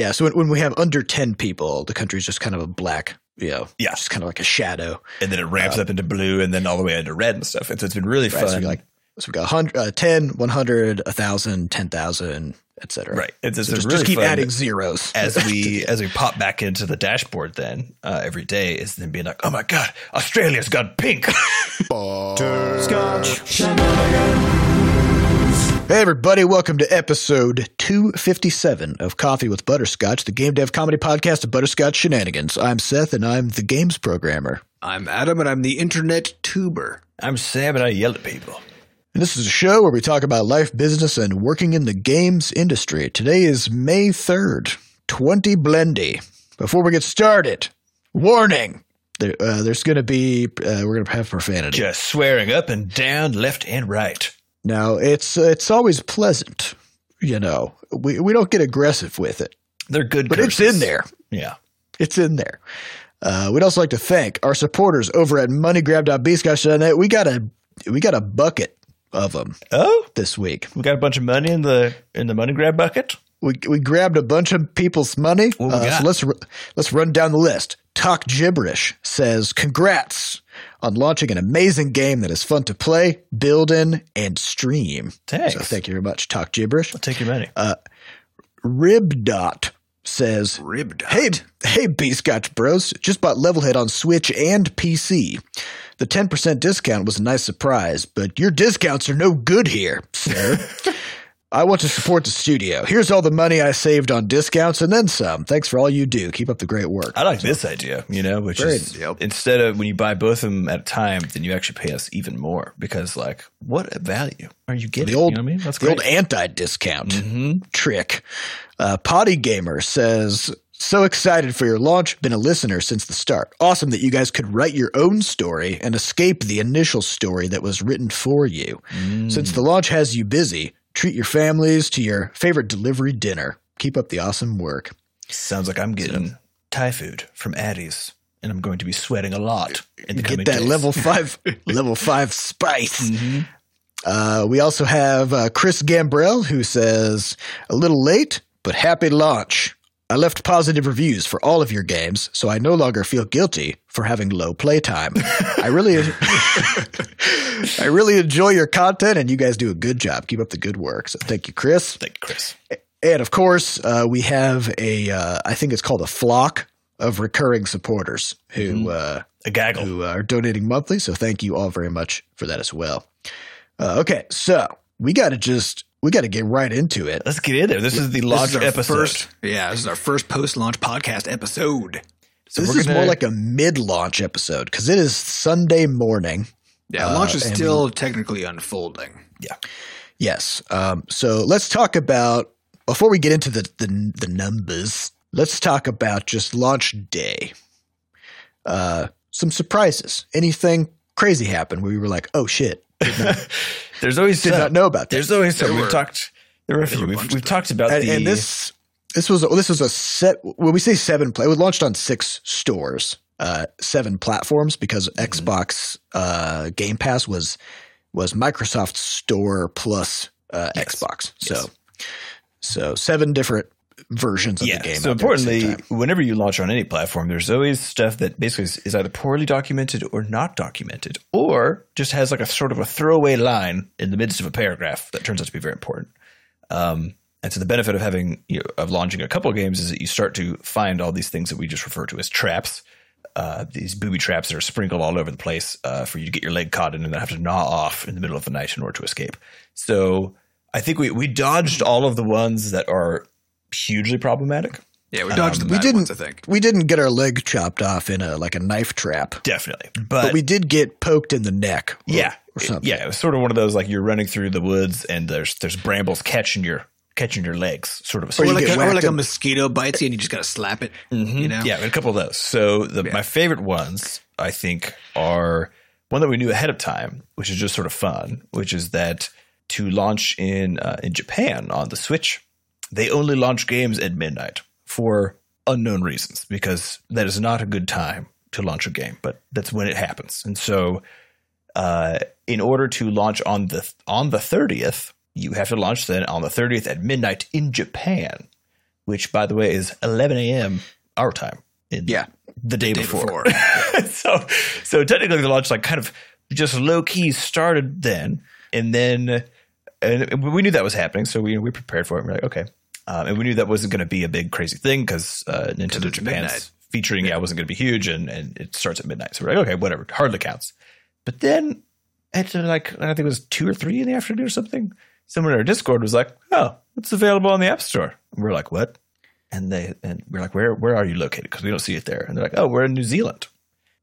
Yeah, so when, when we have under 10 people, the country's just kind of a black, you know, Yeah. just kind of like a shadow. and then it ramps up into blue, and then all the way into red and stuff. And so it's been really Right, fun. so we got like so we got 100, uh, 10, 100, 1,000, 10,000, et cetera. right. It's, it's So just, really just keep adding zeros. as we as we pop back into the dashboard. Then uh, every day is then being like, oh my god, Australia's got pink. Hey, everybody, welcome to episode 257 of Coffee with Butterscotch, the game dev comedy podcast of Butterscotch Shenanigans. I'm Seth, and I'm the games programmer. I'm Adam, and I'm the internet tuber. I'm Sam, and I yell at people. And this is a show where we talk about life, business, and working in the games industry. Today is May 3rd, 20 Blendy. Before we get started, warning there, uh, there's going to be, uh, we're going to have profanity. Just swearing up and down, left and right. Now, it's, it's always pleasant, you know, we, we don't get aggressive with it, They're good, but it's in there. Yeah. It's in there. Uh, we'd also like to thank our supporters over at moneygrab.bscotch.net. We got a we got a bucket of them Oh, this week. we got a bunch of money in the in the money grab bucket. We we grabbed a bunch of people's money. Uh, so let's let's run down the list. Talk gibberish says congrats on launching an amazing game that is fun to play, build in, and stream. Thanks. So thank you very much. Talk gibberish. I'll take your money. Uh, Ribdot says Ribbed. Hey, hey, B Scotch Bros. Just bought Levelhead on Switch and PC. The 10% discount was a nice surprise, but your discounts are no good here, sir. I want to support the studio. Here's all the money I saved on discounts and then some. Thanks for all you do. Keep up the great work. I like this idea, you know, which Very- is yep. instead of when you buy both of them at a time, then you actually pay us even more because, like, what value are you getting? The old, you know what I mean? That's the old anti-discount Mhm. trick. Uh, Potty Gamer says, "So excited for your launch. Been a listener since the start. Awesome that you guys could write your own story and escape the initial story that was written for you. Mm. Since the launch has you busy, treat your families to your favorite delivery dinner. Keep up the awesome work." Sounds like I'm getting Thai food from Addie's, and I'm going to be sweating a lot in the coming Get that days. level five, level five spice. Mhm. Uh, we also have uh, Chris Gambrell who says, a little late, but happy launch. I left positive reviews for all of your games, so I no longer feel guilty for having low playtime. I really, I really enjoy your content, and you guys do a good job. Keep up the good work. So thank you, Chris. Thank you, Chris. And of course, uh, we have a, uh, I think it's called a flock of recurring supporters who uh, A gaggle. who are donating monthly. So thank you all very much for that as well. Uh, okay, so we got to just we got to get right into it. Let's get in there. This is the launch This is episode. First, yeah, this is our first post-launch podcast episode. So this is gonna- more like a mid-launch episode because it is Sunday morning. Yeah, Uh, launch is still technically unfolding. Yeah. Yes. Um, so let's talk about before we get into the, the the numbers. Let's talk about just launch day. Uh, some surprises. Anything crazy happened where we were like, "Oh shit!" There's always Did some. not know about that. There's always some. There We've talked. There were a few. We've, we've talked about and, the. and this this was this was a set when we say seven play it was launched on six stores uh seven platforms because Mm-hmm. xbox uh game pass was was microsoft store plus uh Yes. xbox so Yes. so seven different versions of yeah. the game so out there at the same importantly, whenever you launch on any platform, there's always stuff that basically is, either poorly documented or not documented, or just has like a sort of a throwaway line in the midst of a paragraph that turns out to be very important. Um, and so the benefit of having you know, of launching a couple of games is that you start to find all these things that we just refer to as traps. Uh, these booby traps that are sprinkled all over the place uh, for you to get your leg caught in and then have to gnaw off in the middle of the night in order to escape. So I think we we dodged all of the ones that are hugely problematic. Yeah, we dodged Um, the we didn't ones, I think. we didn't get our leg chopped off in a like a knife trap Definitely, but, but, we did get poked in the neck or, yeah, or something yeah, it was sort of one of those like you're running through the woods and there's there's brambles catching your catching your legs, sort of. Or Or like, a, or like a mosquito bites you and you just got to slap it. You know? Yeah, a couple of those. So the, Yeah. my favorite ones, I think, are one that we knew ahead of time, which is just sort of fun. Which is that to launch in uh, in Japan on the Switch, they only launch games at midnight for unknown reasons because that is not a good time to launch a game, but that's when it happens. And so, uh, in order to launch on the on the thirtieth, you have to launch then on the thirtieth at midnight in Japan which by the way is 11 a.m. our time. In Yeah. the day, Day before. before. so, so technically the launch like kind of just low key started then, and then and we knew that was happening, so we we prepared for it. We're like, okay, um, and we knew that wasn't going to be a big crazy thing because uh, Nintendo Japan's featuring yeah wasn't going to be huge, and and it starts at midnight. So we're like, okay, whatever, hardly counts. But then at uh, like I think it was two or three in the afternoon or something, someone in our Discord was like, oh, it's available on the App Store. And we're like, what? And they and we're like, where where are you located? Because we don't see it there. And they're like, oh, we're in New Zealand.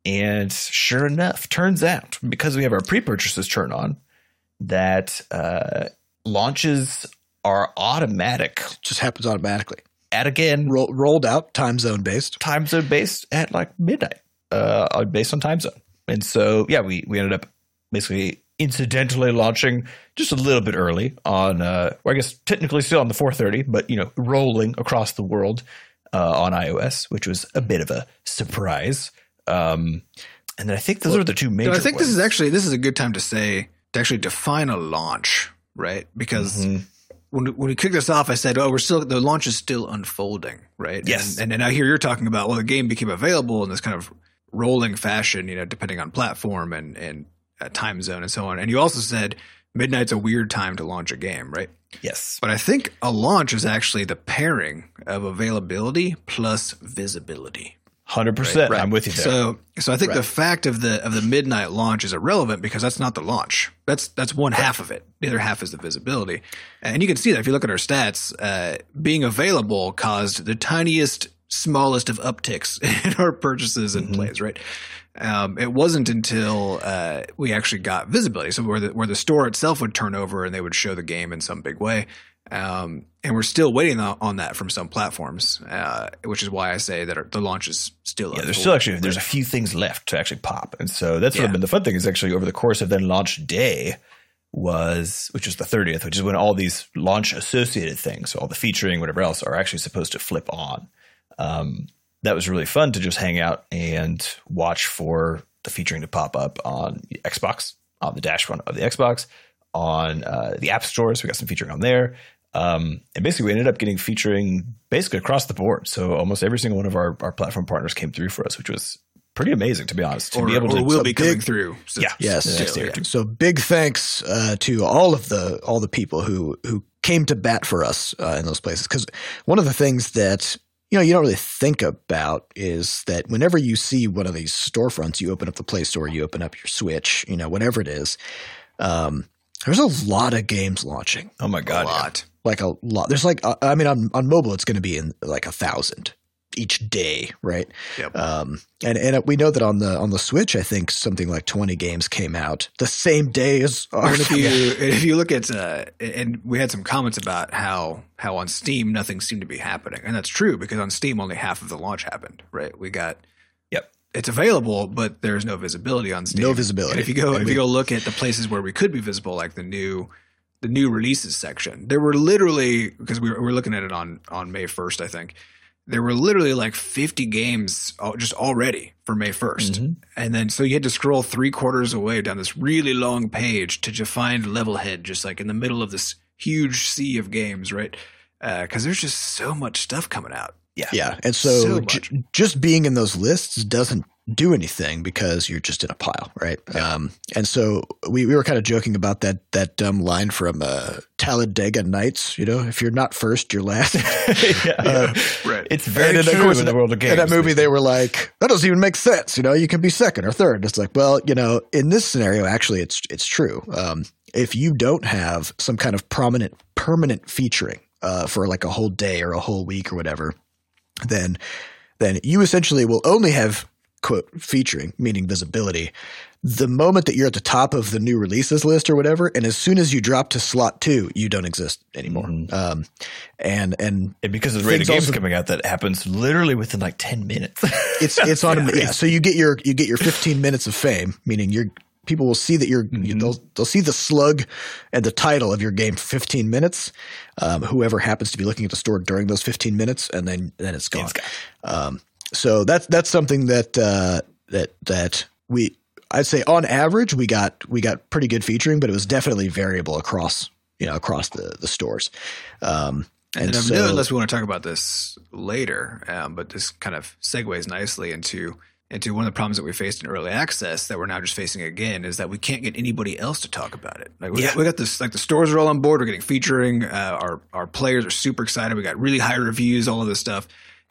And sure enough, turns out because we have our pre-purchases turned on, that uh, launches are automatic Just happens automatically. at again Roll, rolled out, time zone based. time zone based at like midnight, uh, based on time zone. And so, yeah, we, we ended up basically incidentally launching just a little bit early on, uh, or I guess technically still on the 430, but, you know, rolling across the world uh, on iOS, which was a bit of a surprise. Um, and then I think those are the two major. I think this is actually this is a good time to say to actually define a launch, right? Because Mhm. When when we kicked this off, I said, "Oh, we're still the launch is still unfolding, right?" Yes. and, and now here you're talking about well, the game became available in this kind of rolling fashion, you know, depending on platform and and uh, time zone and so on. And you also said midnight's a weird time to launch a game, right? yes. But I think a launch is actually the pairing of availability plus visibility. Hundred percent. Right. I'm with you there. So, so I think the fact of the of the midnight launch is irrelevant because that's not the launch. That's that's one half of it. The other half is the visibility, and you can see that if you look at our stats, uh, being available caused the tiniest, smallest of upticks in our purchases and Mhm. plays. Right. Um, it wasn't until uh, we actually got visibility, so where the where the store itself would turn over and they would show the game in some big way. Um, and we're still waiting on, on that from some platforms, uh, which is why I say that our, the launch is still. Yeah, there's still actually there's a few things left to actually pop, and so that's Yeah. what been the fun thing is actually over the course of then launch day was which is the 30th, which is when all these launch associated things, so all the featuring, whatever else, are actually supposed to flip on. Um, that was really fun to just hang out and watch for the featuring to pop up on the Xbox, on the dash one of the Xbox, on uh, the app stores. We got some featuring on there. Um, and basically, we ended up getting featuring basically across the board. So almost every single one of our, our platform partners came through for us, which was pretty amazing, to be honest. To or, be able to will so be coming big- through. So- Yeah. Yes. Yeah, still, next year. yeah. So big thanks uh, to all of the all the people who who came to bat for us uh, in those places. Because one of the things that you know you don't really think about is that whenever you see one of these storefronts, you open up the Play Store, you open up your Switch, you know, whatever it is. Um, there's a lot of games launching, oh my god! a lot. yeah. Like a lot. There's like uh, I mean on on mobile, it's going to be in like a thousand each day, right? Yep. Um, and and we know that on the on the Switch, I think something like 20 games came out the same day as And ours. if you if you look at uh, and we had some comments about how how on Steam nothing seemed to be happening, and that's true because on Steam only half of the launch happened. Right? We got Yep. It's available, but there's no visibility on Steam. No visibility. And if you go And if we- you go look at the places where we could be visible, like the new the new releases section, there were literally because we were, we were looking at it on on May first, I think. There were literally like 50 games just already for May 1st. Mhm. And then so you had to scroll three quarters away down this really long page to just find Levelhead, just like in the middle of this huge sea of games, right? Because there's just so much stuff coming out. Yeah. Yeah, and so, So j- just being in those lists doesn't do anything because you're just in a pile, right? Um, and so we, we were kind of joking about that that dumb line from uh, Talladega Nights. You know, if you're not first, you're last. yeah. Uh, Right. It's very And true course, in the world of games. in that movie, they were like, "That doesn't even make sense." You know, you can be second or third. It's like, well, you know, in this scenario, actually, it's it's true. Um, if you don't have some kind of prominent, permanent featuring uh, for like a whole day or a whole week or whatever, then then you essentially will only have quote featuring, meaning visibility, the moment that you're at the top of the new releases list or whatever, and as soon as you drop to slot two, you don't exist anymore. Mhm. Um, and and And because of the rate of games also- coming out, that happens literally within like ten minutes. it's it's on Yeah. yeah. So you get your you get your 15 minutes of fame, meaning you're people will see that you're you, Mhm. they'll they'll see the slug and the title of your game for 15 minutes. Um, whoever happens to be looking at the store during those 15 minutes, and then then it's gone. Game's gone. Um, so that's that's something that uh, that that we I'd say on average we got we got pretty good featuring, but it was definitely variable across you know across the the stores. Um, And, And so- unless we want to talk about this later, um, but this kind of segues nicely into into one of the problems that we faced in early access that we're now just facing again is that we can't get anybody else to talk about it. Like we, Yeah. got, we got this, like the stores are all on board. We're getting featuring. Uh, our our players are super excited. We got really high reviews, all of this stuff.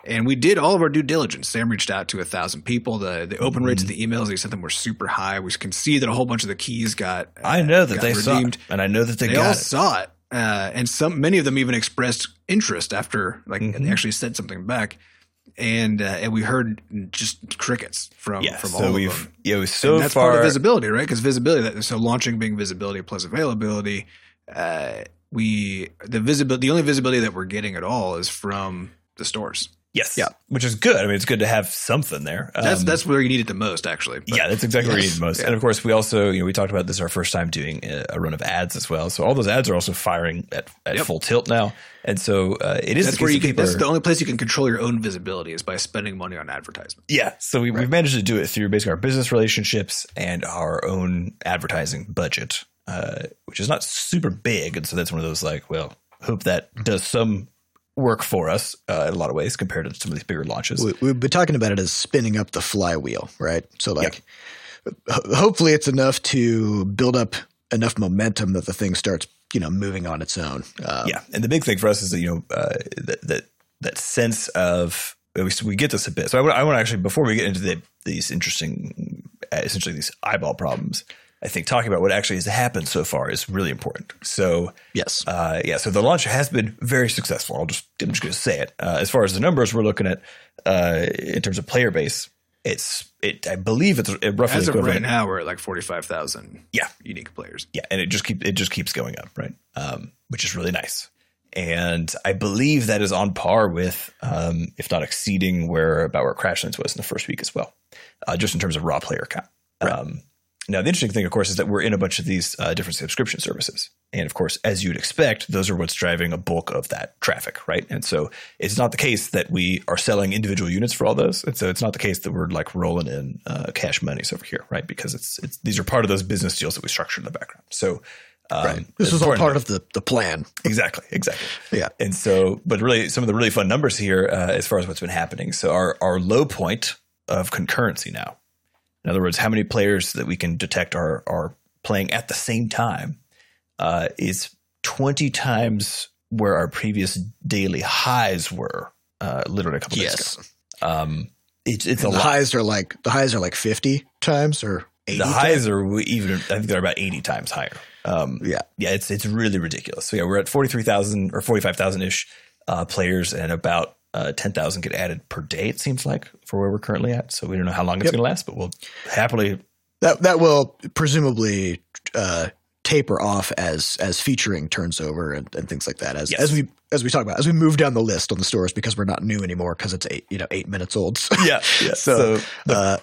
And we did all of our due diligence. Sam reached out to a thousand people. The the open rates of the emails they sent them were super high. We can see that a whole bunch of the keys got. uh, I know that they saw redeemed it, and I know that they, they all it. saw it, uh, and some many of them even expressed interest after like Mhm. they actually said something back, and uh, and we heard just crickets from Yeah, from so all of we've them. yeah, so and that's far part of visibility, right? Because visibility, that, so launching being visibility plus availability, uh, we the visibility, the only visibility that we're getting at all is from the stores. Yes, Yeah. which is good. I mean, it's good to have something there. That's Um, that's where you need it the most, actually. But- yeah, that's exactly what we Yes. need the most. Yeah. And of course, we also, you know, we talked about this our first time doing a, a run of ads as well. So all those ads are also firing at, at Yep. full tilt now. And so uh, it is That's the where you can. That's the only place you can control your own visibility is by spending money on advertisement. yeah. So we, we've managed to do it through basically our business relationships and our own advertising budget, uh, which is not super big. And so that's one of those like, well, hope that does some work for us uh, in a lot of ways compared to some of these bigger launches. We, we've been talking about it as spinning up the flywheel, right? So, like, ho- hopefully, it's enough to build up enough momentum that the thing starts, you know, moving on its own. Um, yeah, and the big thing for us is that you know uh, that that that sense of we, we get this a bit. So I want I want to actually before we get into the, these interesting, uh, essentially these eyeball problems. I think talking about what actually has happened so far is really important. So Yes. uh, yeah, so the launch has been very successful. I'll just I'm just going to say it. Uh, as far as the numbers we're looking at uh, in terms of player base, it's it I believe it's roughly As of right now, we're at like forty five thousand. Yeah. unique players. Yeah, and it just keep it just keeps going up, right? Um, which is really nice. And I believe that is on par with, um, if not exceeding, where about where Crashlands was in the first week as well, uh, just in terms of raw player count. Um, now, the interesting thing, of course, is that we're in a bunch of these uh, different subscription services, and of course, as you'd expect, those are what's driving a bulk of that traffic, right? And so, it's not the case that we are selling individual units for all those, and so it's not the case that we're like rolling in uh, cash monies over here, right? Because it's it's these are part of those business deals that we structured in the background. So. Um, right. This was all part of the, the plan. Exactly, exactly. Yeah. And so, but really, some of the really fun numbers here, uh, as far as what's been happening. So, our our low point of concurrency now, in other words, how many players that we can detect are are playing at the same time, uh, is twenty times where our previous daily highs were, uh, literally a couple of days Yes. ago. Um, it's it's a the lot. highs are like the highs are like fifty times or eighty. the times? highs are even. I think they're about eighty times higher. Um, Yeah. yeah, it's it's really ridiculous. So yeah, we're at forty three thousand or forty five thousand ish uh, players, and about uh, ten thousand get added per day. It seems like for where we're currently at. So we don't know how long it's Yep. going to last, but we'll happily. That that will presumably uh, taper off as as featuring turns over and, and things like that. As Yes. as we as we talk about as we move down the list on the stores because we're not new anymore because it's eight you know eight minutes old. Yeah, yeah. So, So, uh,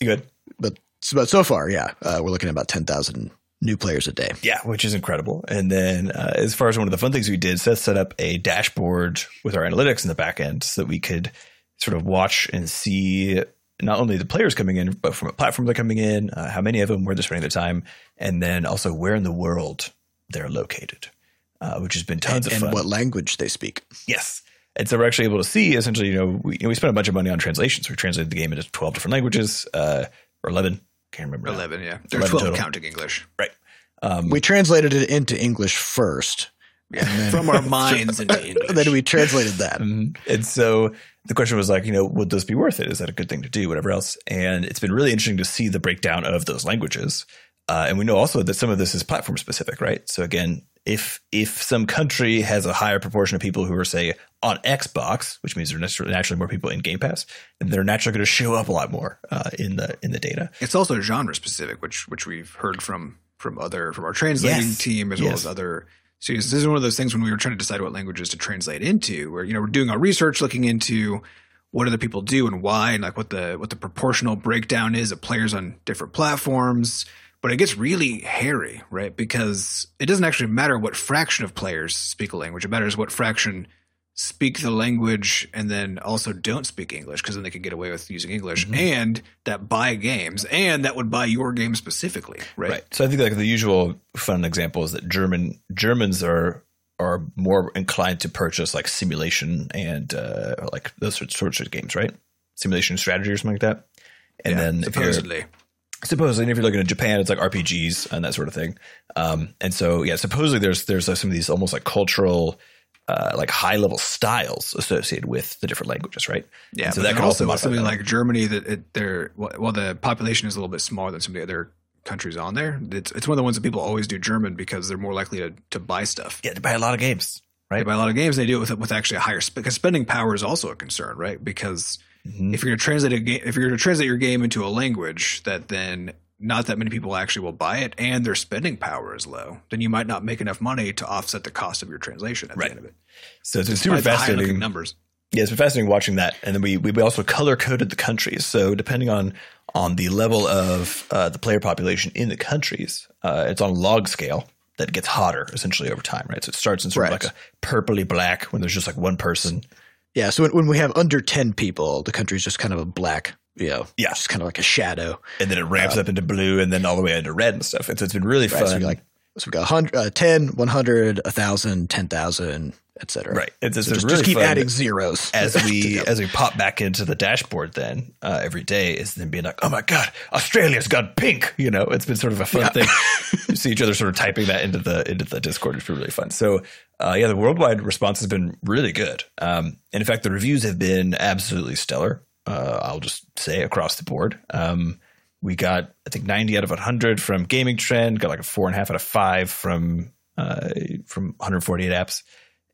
good. but but so far, yeah, uh, we're looking at about ten thousand new players a day. Yeah, which is incredible. And then, uh, as far as one of the fun things we did, Seth set up a dashboard with our analytics in the back end so that we could sort of watch and see not only the players coming in, but from a platform they're coming in, uh, how many of them, where they're spending their time, and then also where in the world they're located, uh, which has been tons and of fun. And what language they speak. Yes. And so we're actually able to see essentially, you know, we, you know, we spent a bunch of money on translations. We translated the game into 12 different languages, uh, or 11. Can't remember. now. Eleven, yeah. There's 11 twelve total. counting English. Right. Um, We translated it into English first, Yeah, from our minds into English. then we translated that. Mhm. And so the question was like, you know, would this be worth it? Is that a good thing to do? Whatever else. And it's been really interesting to see the breakdown of those languages. Uh, and we know also that some of this is platform specific, right? So again, if if some country has a higher proportion of people who are say on Xbox, which means there are naturally, more people in Game Pass, then they're naturally going to show up a lot more uh, in the in the data. It's also genre specific, which which we've heard from from other from our translating Yes. team as well as other. So this is one of those things when we were trying to decide what languages to translate into, where you know we're doing our research, looking into what other people do and why, and like what the what the proportional breakdown is of players on different platforms. But it gets really hairy, right? Because it doesn't actually matter what fraction of players speak a language. It matters what fraction speak the language and then also don't speak English because then they can get away with using English Mm-hmm. and that buy games and that would buy your game specifically, right? Right. So I think like the usual fun example is that German Germans are are more inclined to purchase like simulation and uh, like those sorts, sorts of games, right? Simulation strategy or something like that. And Yeah, then if you're- supposedly, if you're looking at Japan, it's like RPGs and that sort of thing. Um, and so, yeah, supposedly there's there's uh, some of these almost like cultural, uh, like high level styles associated with the different languages, right? yeah. And so that can also, with something that. like Germany that it, they're well, the population is a little bit smaller than some of the other countries on there. It's it's one of the ones that people always do German because they're more likely to to buy stuff. yeah, to buy a lot of games, They right? buy a lot of games. They do it with with actually a higher because spending power is also a concern, right? Because Mhm. if you're going to translate a game, if you're going to translate your game into a language that then not that many people actually will buy it, and their spending power is low, then you might not make enough money to offset the cost of your translation at Right. the end of it. So it's super Despite the high-looking fascinating. numbers. Yeah, it's been fascinating watching that, and then we we also color coded the countries. So depending on on the level of uh, the player population in the countries, uh, it's on a log scale that gets hotter essentially over time, right? So it starts in sort Right. of like a purpley black when there's just like one person. Yeah, so when, when we have under 10 people, the country's just kind of a black, you know, Yeah. just kind of like a shadow. and then it ramps up into blue and then all the way into red and stuff. And so it's been really Right, fun. so like so we got 100, uh, 10, 100, 1,000, 10,000, et cetera. right. It's, So just, really just keep adding zeros as we as we pop back into the dashboard then uh, every day is then being like, oh my god, Australia's got pink. You know, it's been sort of a fun thing. you see each other sort of typing that into the into the Discord. It's been really fun. So uh, yeah, the worldwide response has been really good. Um, and in fact, the reviews have been absolutely stellar. Uh, I'll just say across the board. Um, we got I think 90 out of 100 from Gaming Trend. Got like a four and a half out of five from uh, from 148Apps.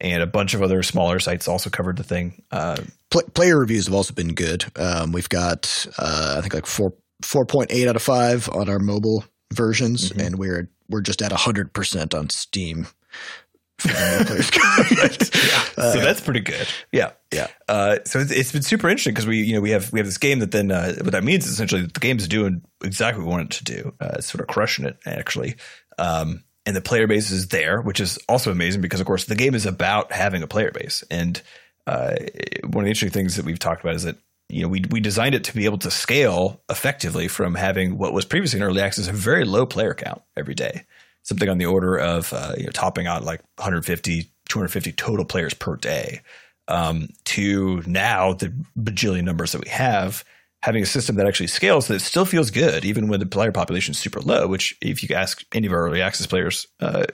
And a bunch of other smaller sites also covered the thing. Uh, Pl- player reviews have also been good. Um, we've got uh, I think like four four point eight out of five on our mobile versions, Mhm. and we're we're just at hundred percent on Steam. for the new players. Uh, so that's pretty good. Yeah, Yeah. Uh, so it's, it's been super interesting because we, you know, we have we have this game that then uh, what that means is essentially that the game is doing exactly what we want it to do. Uh, it's sort of crushing it actually, um, and the player base is there, which is also amazing because of course the game is about having a player base. And uh, one of the interesting things that we've talked about is that you know we we designed it to be able to scale effectively from having what was previously in early access a very low player count every day something on the order of uh, you know topping out like 150 250 total players per day um, to now the bajillion numbers that we have having a system that actually scales that still feels good even when the player population is super low which if you ask any of our early access players uh,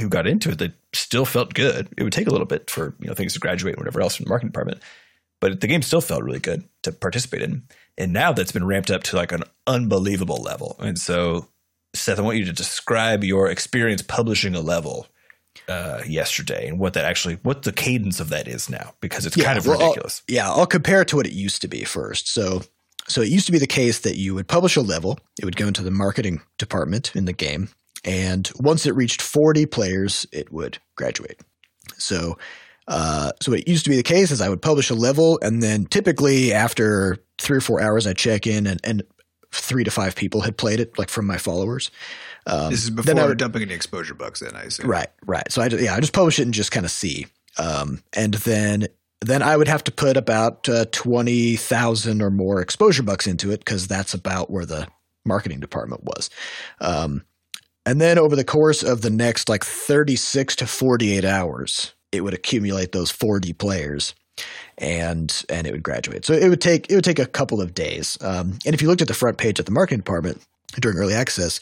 who got into it they still felt good it would take a little bit for you know things to graduate and whatever else from the marketing department but the game still felt really good to participate in and now that's been ramped up to like an unbelievable level and so Seth, I want you to describe your experience publishing a level uh, yesterday and what that actually, what the cadence of that is now, because it's Yeah, kind of well, I'll- ridiculous. yeah, I'll compare it to what it used to be first. So, so it used to be the case that you would publish a level, it would go into the marketing department in the game, and once it reached 40 players, it would graduate. So, uh, so what it used to be the case is I would publish a level, and then typically after three or four hours, I check in, and, and three to five people had played it, like from my followers. Um, This is then before I would- dumping any exposure bugs in, I assume. Right, right. So I ju- yeah, I just publish it and just kind of see, um, and then then I would have to put about uh, twenty thousand or more exposure bucks into it because that's about where the marketing department was. Um, and then over the course of the next like thirty six to forty eight hours, it would accumulate those forty players. And and it would graduate. So it would take it would take a couple of days. Um, and if you looked at the front page at the marketing department during early access,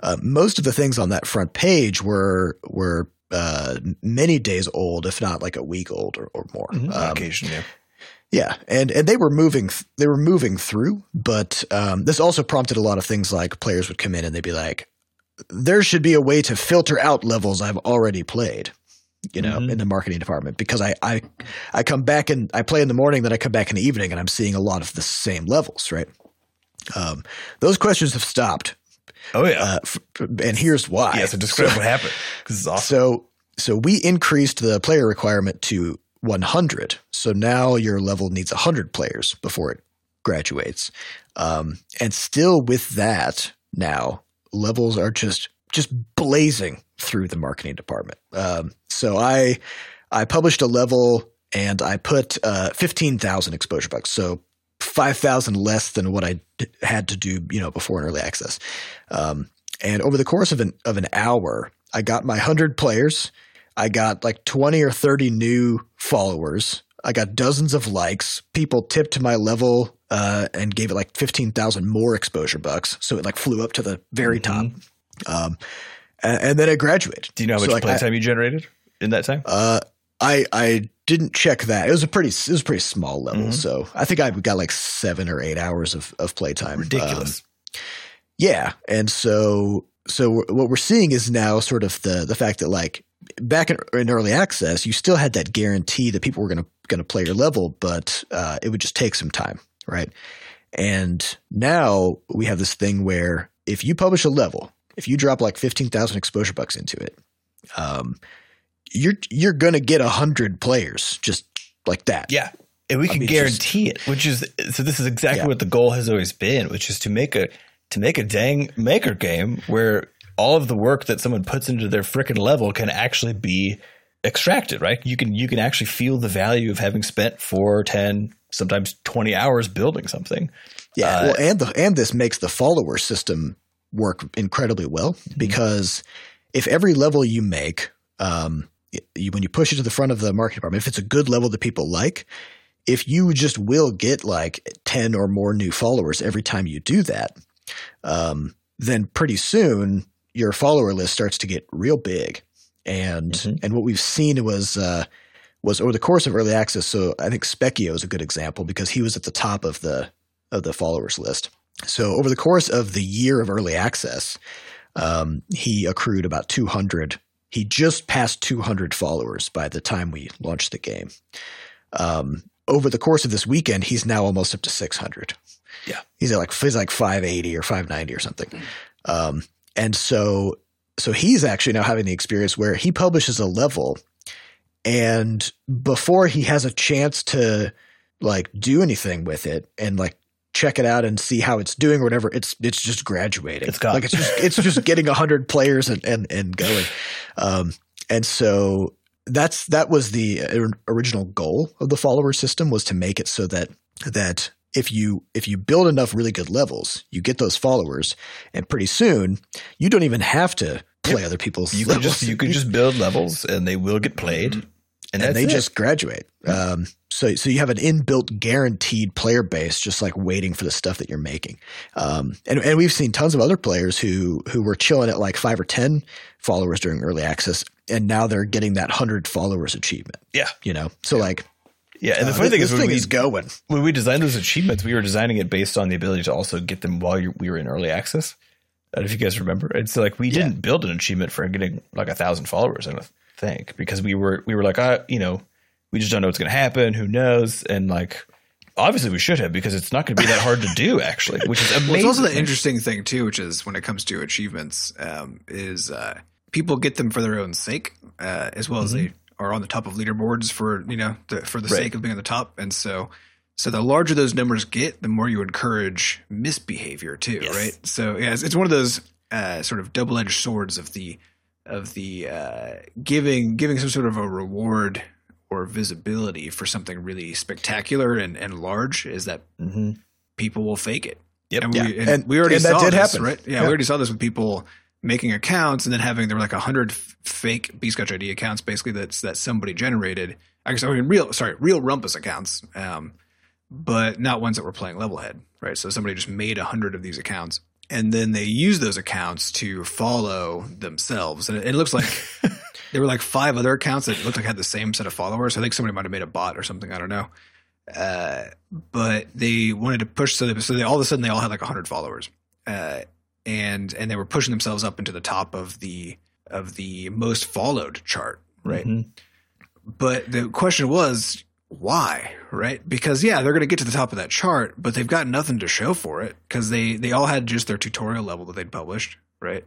uh, most of the things on that front page were were uh, many days old, if not like a week old or, or more. On Um, occasion, yeah. yeah, and and they were moving th- they were moving through, but um, this also prompted a lot of things like players would come in and they'd be like, "There should be a way to filter out levels I've already played." You know, Mhm. in the marketing department, because I, I I come back and I play in the morning, then I come back in the evening, and I'm seeing a lot of the same levels, right? Um, those questions have stopped, Oh, yeah. uh, f- and here's why. yeah, so describe what happened. Because it's awesome. So so we increased the player requirement to 100. So now your level needs 100 players before it graduates. Um, and still with that, now levels are just just blazing through the marketing department. Um, so I I published a level and I put uh, 15,000 exposure bucks. So 5,000 less than what I had to do, you know, before in early access. Um, and over the course of an of an hour, I got my hundred players. I got like 20 or 30 new followers. I got dozens of likes. People tipped to my level uh, and gave it like 15,000 more exposure bucks. So it like flew up to the very top. Um, and, and then I graduated. Do you know how much So, like, playtime you generated in that time? Uh, I I didn't check that. It was a pretty it was a pretty small level. Mhm. So I think I got like seven or eight hours of of playtime. Ridiculous. Um, yeah, and so so what we're seeing is now sort of the the fact that like back in, in early access, you still had that guarantee that people were going to going to play your level, but uh, it would just take some time, right? And now we have this thing where if you publish a level, if you drop like fifteen thousand exposure bucks into it, um, you're you're going to get a hundred players just like that. Yeah. And we I can mean, it's just- guarantee it, which is so this is exactly Yeah. what the goal has always been, which is to make a to make a dang maker game where all of the work that someone puts into their freaking level can actually be extracted, right? You can you can actually feel the value of having spent four, ten, sometimes 20 hours building something. Yeah, Uh, well, and the and this makes the follower system work incredibly well Mm-hmm. because if every level you make, um, you, when you push it to the front of the marketing department, if it's a good level that people like, if you just will get like ten or more new followers every time you do that, um, then pretty soon your follower list starts to get real big, and Mhm. and what we've seen was. Uh, was over the course of early access. So I think Specchio is a good example because he was at the top of the of the followers list. So over the course of the year of early access, um, he accrued about 200. He just passed 200 followers by the time we launched the game. Um, over the course of this weekend, he's now almost up to 600. Yeah. he's at like he's like 580 or 590 or something. Um, and so so he's actually now having the experience where he publishes a level, and before he has a chance to like do anything with it and like check it out and see how it's doing or whatever it's it's just graduating It's gone. like it's just it's just getting 100 players and and, and going um and so that's that was the original goal of the follower system was to make it so that that if you if you build enough really good levels you get those followers and pretty soon you don't even have to play other people's You could levels. just you could just build levels and they will get played. And, and they it. just graduate. Um, so so you have an inbuilt guaranteed player base, just like waiting for the stuff that you're making. Um, and and we've seen tons of other players who who were chilling at like five or ten followers during early access, and now they're getting that hundred followers achievement. Yeah. you know. So like, Yeah, and the uh, funny thing is when thing we, is going. when we designed those achievements, we were designing it based on the ability to also get them while we were in early access. I don't know if you guys remember. And so like we Yeah. didn't build an achievement for getting like a thousand followers, I don't think, because we were we were like, uh, you know, we just don't know what's going to happen. Who knows? And like, obviously we should have because it's not going to be that hard to do actually, which is amazing. Well, it's also the interesting thing too, which is when it comes to achievements, um, is uh, people get them for their own sake, uh, as well as they are on the top of leaderboards for you know the, for the Right. sake of being on the top, and so so the larger those numbers get, the more you encourage misbehavior too, Yes. right? So yeah, it's, it's one of those uh, sort of double edged swords of the of the uh, giving giving some sort of a reward or visibility for something really spectacular and, and large is that hmm people will fake it. Yep. And Yeah. we, and And- we already and that saw did this, happen. right? Yeah, Yeah. we already saw this with people making accounts and then having there were like a hundred f- fake B Scotch ID accounts, basically that's that somebody generated. I guess I mean real, sorry, real Rumpus accounts, um, but not ones that were playing Levelhead, right? So somebody just made a hundred of these accounts, and then they use those accounts to follow themselves, and it, it looks like. There were like five other accounts that looked like had the same set of followers. I think somebody might have made a bot or something. I don't know. Uh, but they wanted to push so they, so they all of a sudden they all had like 100 followers uh, and and they were pushing themselves up into the top of the of the most followed chart right Mhm. but the question was why right because yeah they're going to get to the top of that chart but they've got nothing to show for it because they they all had just their tutorial level that they'd published right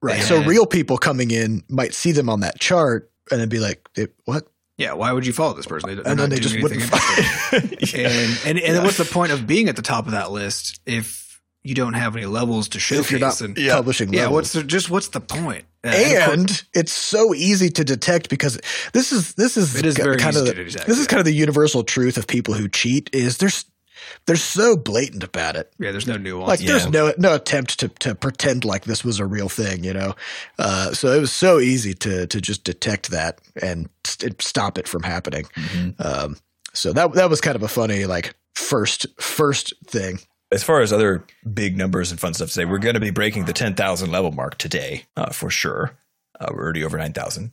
Right. So real people coming in might see them on that chart and then be like, "Eh, "What?" yeah why would you follow this person They- they're And then they just wouldn't. interesting. and and, and what's the point of being at the top of that list if you don't have any levels to showcase if you're not and publishing yeah levels. what's the, just what's the point Course- and it's so easy to detect because this is this is It is ki- very kind of to detect, this is kind of the universal truth of people who cheat is there's they're so blatant about it. Yeah, there's no nuance. Like Yeah. there's no no attempt to to pretend like this was a real thing, you know. Uh, so it was so easy to to just detect that and st- stop it from happening. Um, so that that was kind of a funny like first first thing. As far as other big numbers and fun stuff to say, we're going to be breaking the 10,000 level mark today uh, for sure. Uh, we're already over 9,000.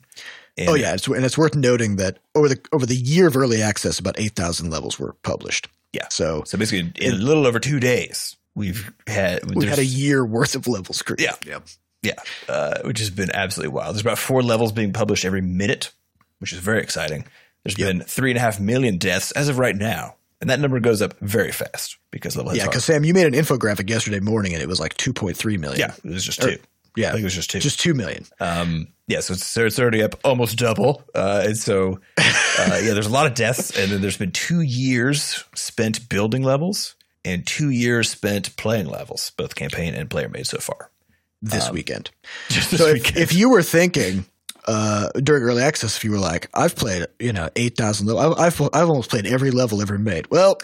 And oh yeah, it's, and it's worth noting that over the over the year of early access, about eight thousand levels were published. Yeah. So So basically, in a little over two days, we've had we've had a year worth of levels created. Yeah. Yep. Yeah, uh, which has been absolutely wild. There's about four levels being published every minute, which is very exciting. There's Yep. been three and a half million deaths as of right now, and that number goes up very fast because level heads Yeah, because Sam, you made an infographic yesterday morning, and it was like two point three million. Yeah, it was just Or- two. yeah, I think it was just two. just two million. Um, yeah, so it's, it's already up almost double. Uh, and so, uh, yeah, there's a lot of deaths, and then there's been two years spent building levels and two years spent playing levels, both campaign and player made so far. this weekend. Just this So if, if you were thinking uh, during early access, if you were like, I've played, you know, eight thousand, I've, I've I've almost played every level ever made. Well,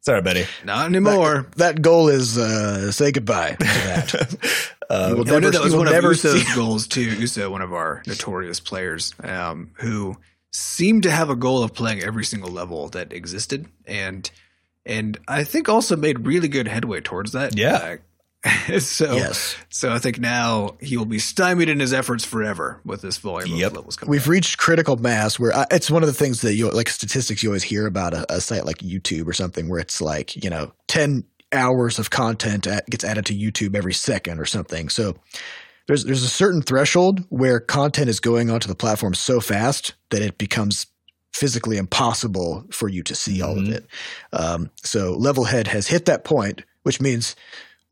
Sorry, buddy. Not anymore. that goal is uh, say goodbye to that. Uh, will Yeah, I know never- that was you will one of never Uso's see- goals too. Uso, one of our notorious players, um, who seemed to have a goal of playing every single level that existed, and and I think also made really good headway towards that. Yeah. So Yes. so I think now he will be stymied in his efforts forever with this volume Yep. of levels coming. We've reached critical mass where I, it's one of the things that you like statistics you always hear about a, a site like YouTube or something where it's like you know ten hours of content at, gets added to YouTube every second or something. So there's there's a certain threshold where content is going onto the platform so fast that it becomes physically impossible for you to see all of Mhm. it. Um, so Levelhead has hit that point, which means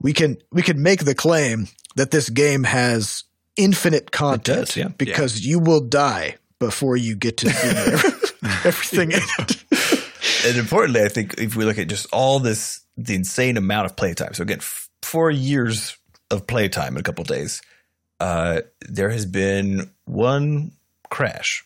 we can we can make the claim that this game has infinite content does, yeah. because you will die before you get to see everything in it. and importantly, I think if we look at just all this, the insane amount of playtime. So again, f- four years of playtime in a couple of days. Uh, there has been one crash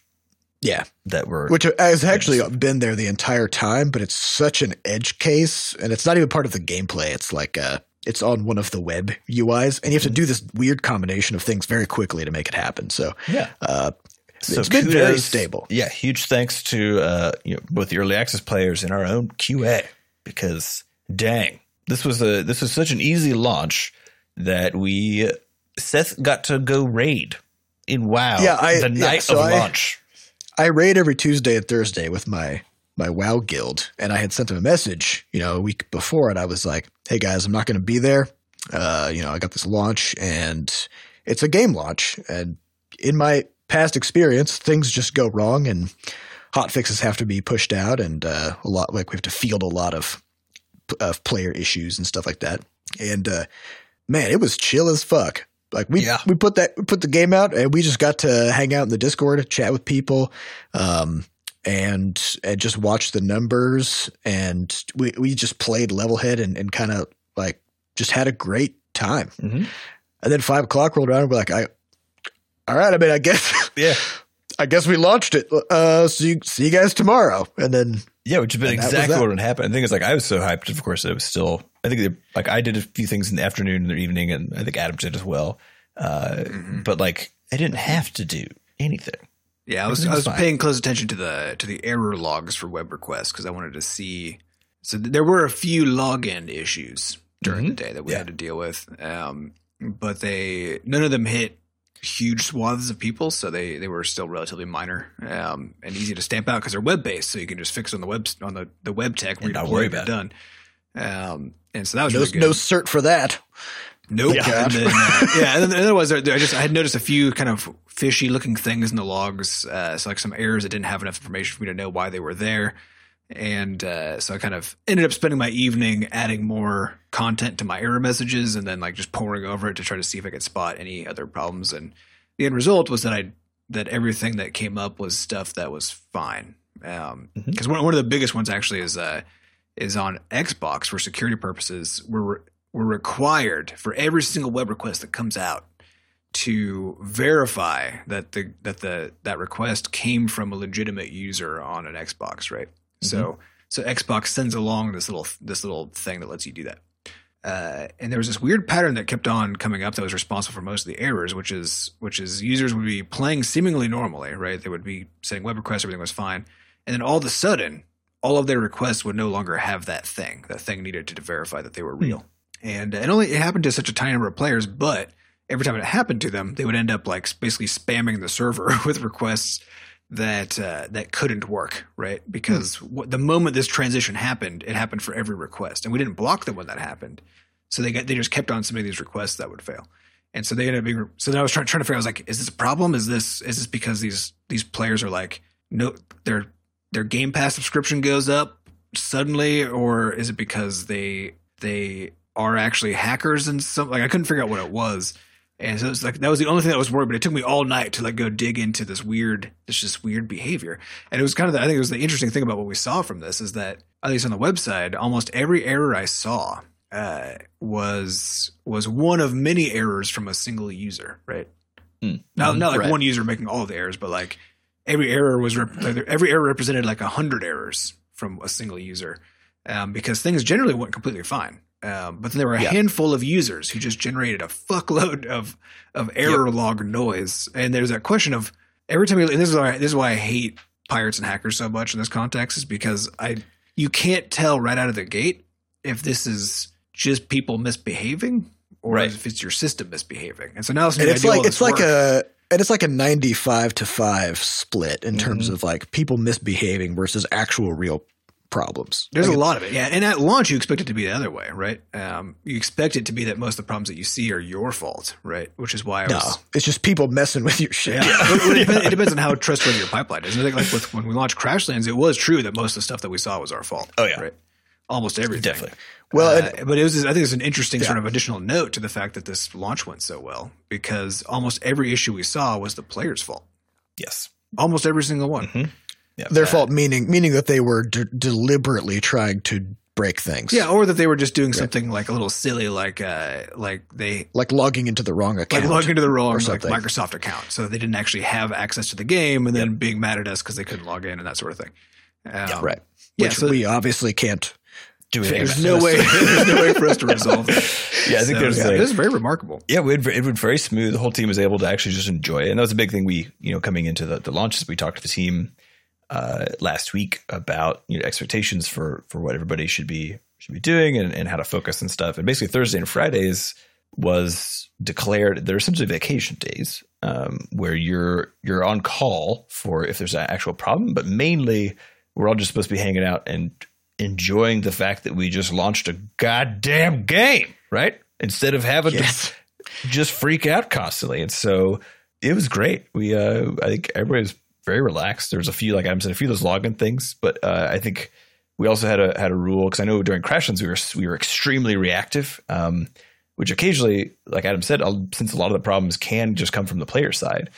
Yeah, that we're which has actually been there the entire time, but it's such an edge case, and it's not even part of the gameplay. It's like uh, it's on one of the web UIs, and you have to do this weird combination of things very quickly to make it happen. So, yeah. uh, So it's been very stable. Yeah, huge thanks to uh, you know, both the early access players and our own QA because dang, this was a this was such an easy launch that we Seth got to go raid in WoW. Yeah, I- the yeah, night so of I- launch. I raid every Tuesday and Thursday with my my WoW guild, and I had sent them a message, you know, a week before, and I was like, "Hey guys, I'm not going to be there. Uh, you know, I got this launch, and it's a game launch, and in my past experience, things just go wrong, and hot fixes have to be pushed out, and uh, a lot like we have to field a lot of of player issues and stuff like that. And uh, man, it was chill as fuck. Like we Yeah. we put that we put the game out and we just got to hang out in the Discord, chat with people, um, and and just watch the numbers. And we we just played Levelhead and, and kind of like just had a great time. Mhm. And then five o'clock rolled around. And we're like, I, all right. I mean, I guess Yeah, I guess we launched it. Uh, see see you guys tomorrow. And then yeah, which has been And that was exactly what would happen. I think it's like I was so hyped. Of course, it was still. I think they, like I did a few things in the afternoon and the evening, and I think Adam did as well. Uh, But like I didn't have to do anything. Yeah, I was I was fine. paying close attention to the to the error logs for web requests because I wanted to see. So th- there were a few login issues during the day that we Yeah. had to deal with, um, but they none of them hit huge swaths of people, so they they were still relatively minor um, and easy to stamp out because they're web based, so you can just fix it on the web on the the web tech, And not worry about you're done. Um, and so that was no really good. no cert for that. Nope. Yeah. And then, uh, yeah. And then otherwise, I just I had noticed a few kind of fishy looking things in the logs. Uh, so like some errors that didn't have enough information for me to know why they were there. And uh, so I kind of ended up spending my evening adding more content to my error messages, and then like just poring over it to try to see if I could spot any other problems. And the end result was that I that everything that came up was stuff that was fine. Because Mhm. one one of the biggest ones actually is uh, is on Xbox for security purposes. We're we're required for every single web request that comes out to verify that the that the that request came from a legitimate user on an Xbox, right? So So Xbox sends along this little this little thing that lets you do that. Uh, and there was this weird pattern that kept on coming up that was responsible for most of the errors, which is which is users would be playing seemingly normally, right? They would be sending web requests, everything was fine, and then all of a sudden, all of their requests would no longer have that thing. That thing needed to verify that they were real, and it only it happened to such a tiny number of players, but every time it happened to them, they would end up like basically spamming the server with requests that uh, that couldn't work, right? Because hmm. the moment this transition happened, it happened for every request, and we didn't block them when that happened. So they got they just kept on submitting these requests that would fail, and so they ended up being. So then I was trying trying to figure. out, I was like, is this a problem? Is this is this because these these players are like no their their Game Pass subscription goes up suddenly, or is it because they they are actually hackers and something. like I couldn't figure out what it was. And so it was like that was the only thing that was worried, but it took me all night to like go dig into this weird, this just weird behavior. And it was kind of the, I think it was the interesting thing about what we saw from this is that at least on the website, almost every error I saw uh, was was one of many errors from a single user, right? Mm. Not not like right. one user making all the errors, but like every error was rep- every error represented like a hundred errors from a single user, um, because things generally went completely fine. Um, but then there were a yeah. handful of users who just generated a fuckload of of error yep. log noise. And there's that question of every time you and this is why this is why I hate pirates and hackers so much in this context is because I you can't tell right out of the gate if this is just people misbehaving or right. if it's your system misbehaving. And so now it's, it's like it's like a and it's like a 95 to 5 split in mm-hmm. terms of like people misbehaving versus actual real problems. There's like a lot of it, yeah. And at launch, you expect it to be the other way, right? Um, you expect it to be that most of the problems that you see are your fault, right? Which is why I no, was. it's just people messing with your shit. Yeah. it, depends, it, depends, on how trustworthy your pipeline is. And I think like with, when we launched Crashlands, it was true that most of the stuff that we saw was our fault. Oh yeah, right. Almost everything. Definitely. Well, uh, but it was. I think it's an interesting yeah. sort of additional note to the fact that this launch went so well because almost every issue we saw was the player's fault. Yes, almost every single one. Mm-hmm. Yeah, Their fault, meaning meaning that they were d- deliberately trying to break things. Yeah, or that they were just doing something like a little silly, like uh, like they like logging into the wrong account, like logging into the wrong like Microsoft account, so they didn't actually have access to the game, and then yep. being mad at us because they couldn't log in and that sort of thing. Um, yeah, right. Yeah, Which so we obviously can't do anything. There's no way. there's no way for us to resolve it. Yeah, I think so, there's. Yeah, like, this is very remarkable. Yeah, it, it went very smooth. The whole team was able to actually just enjoy it, and that was a big thing. We, you know, coming into the, the launches, we talked to the team uh, last week about you know, expectations for for what everybody should be should be doing and, and how to focus and stuff. And basically, Thursday and Fridays was declared. They're essentially vacation days um, where you're you're on call for if there's an actual problem, but mainly we're all just supposed to be hanging out and enjoying the fact that we just launched a goddamn game, right? Instead of having yes. to just freak out constantly. And so it was great. We, uh, I think everybody's very relaxed. There's a few, like Adam said, a few of those login things, but uh, I think we also had a had a rule because I know during Crashlands we were we were extremely reactive, um, which occasionally, like Adam said, since a lot of the problems can just come from the player side,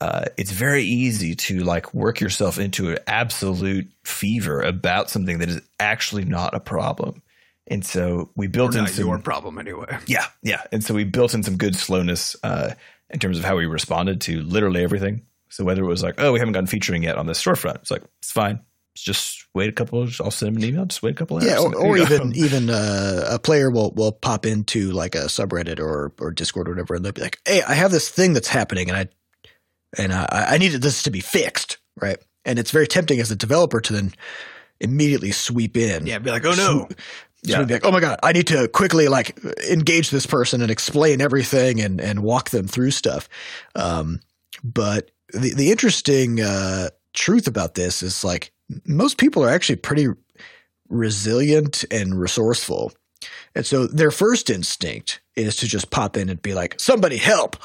uh, it's very easy to like work yourself into an absolute fever about something that is actually not a problem. And so we built or in some, your problem anyway. Yeah, yeah. And so we built in some good slowness uh, in terms of how we responded to literally everything. So whether it was like, oh, we haven't gotten featuring yet on this storefront, it's like it's fine. Just wait a couple. Of, I'll send them an email. Just wait a couple. hours. yeah, or, or even even uh, a player will will pop into like a subreddit or or Discord or whatever, and they'll be like, "Hey, I have this thing that's happening, and I and I, I needed this to be fixed, right? And it's very tempting as a developer to then immediately sweep in. Yeah, be like, oh no. Swoop, yeah. be like, oh my god, I need to quickly like engage this person and explain everything and and walk them through stuff. Um, but the the interesting uh, truth about this is like most people are actually pretty resilient and resourceful. And so their first instinct is to just pop in and be like, somebody help.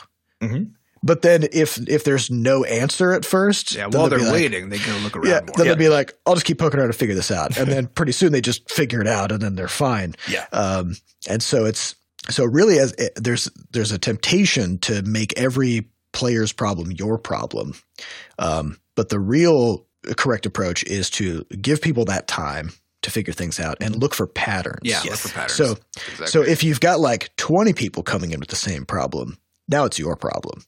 Mm-hmm. But then if if there's no answer at first, yeah, while they're like, waiting, they go look around. Yeah, more. then yeah. they'll be like, "I'll just keep poking around to figure this out," and then pretty soon they just figure it out, and then they're fine. Yeah. Um, and so it's so really as it, there's there's a temptation to make every player's problem your problem, um, but the real correct approach is to give people that time to figure things out and look for patterns. Yeah, yes. look for patterns. So, exactly. so if you've got like 20 people coming in with the same problem, now it's your problem,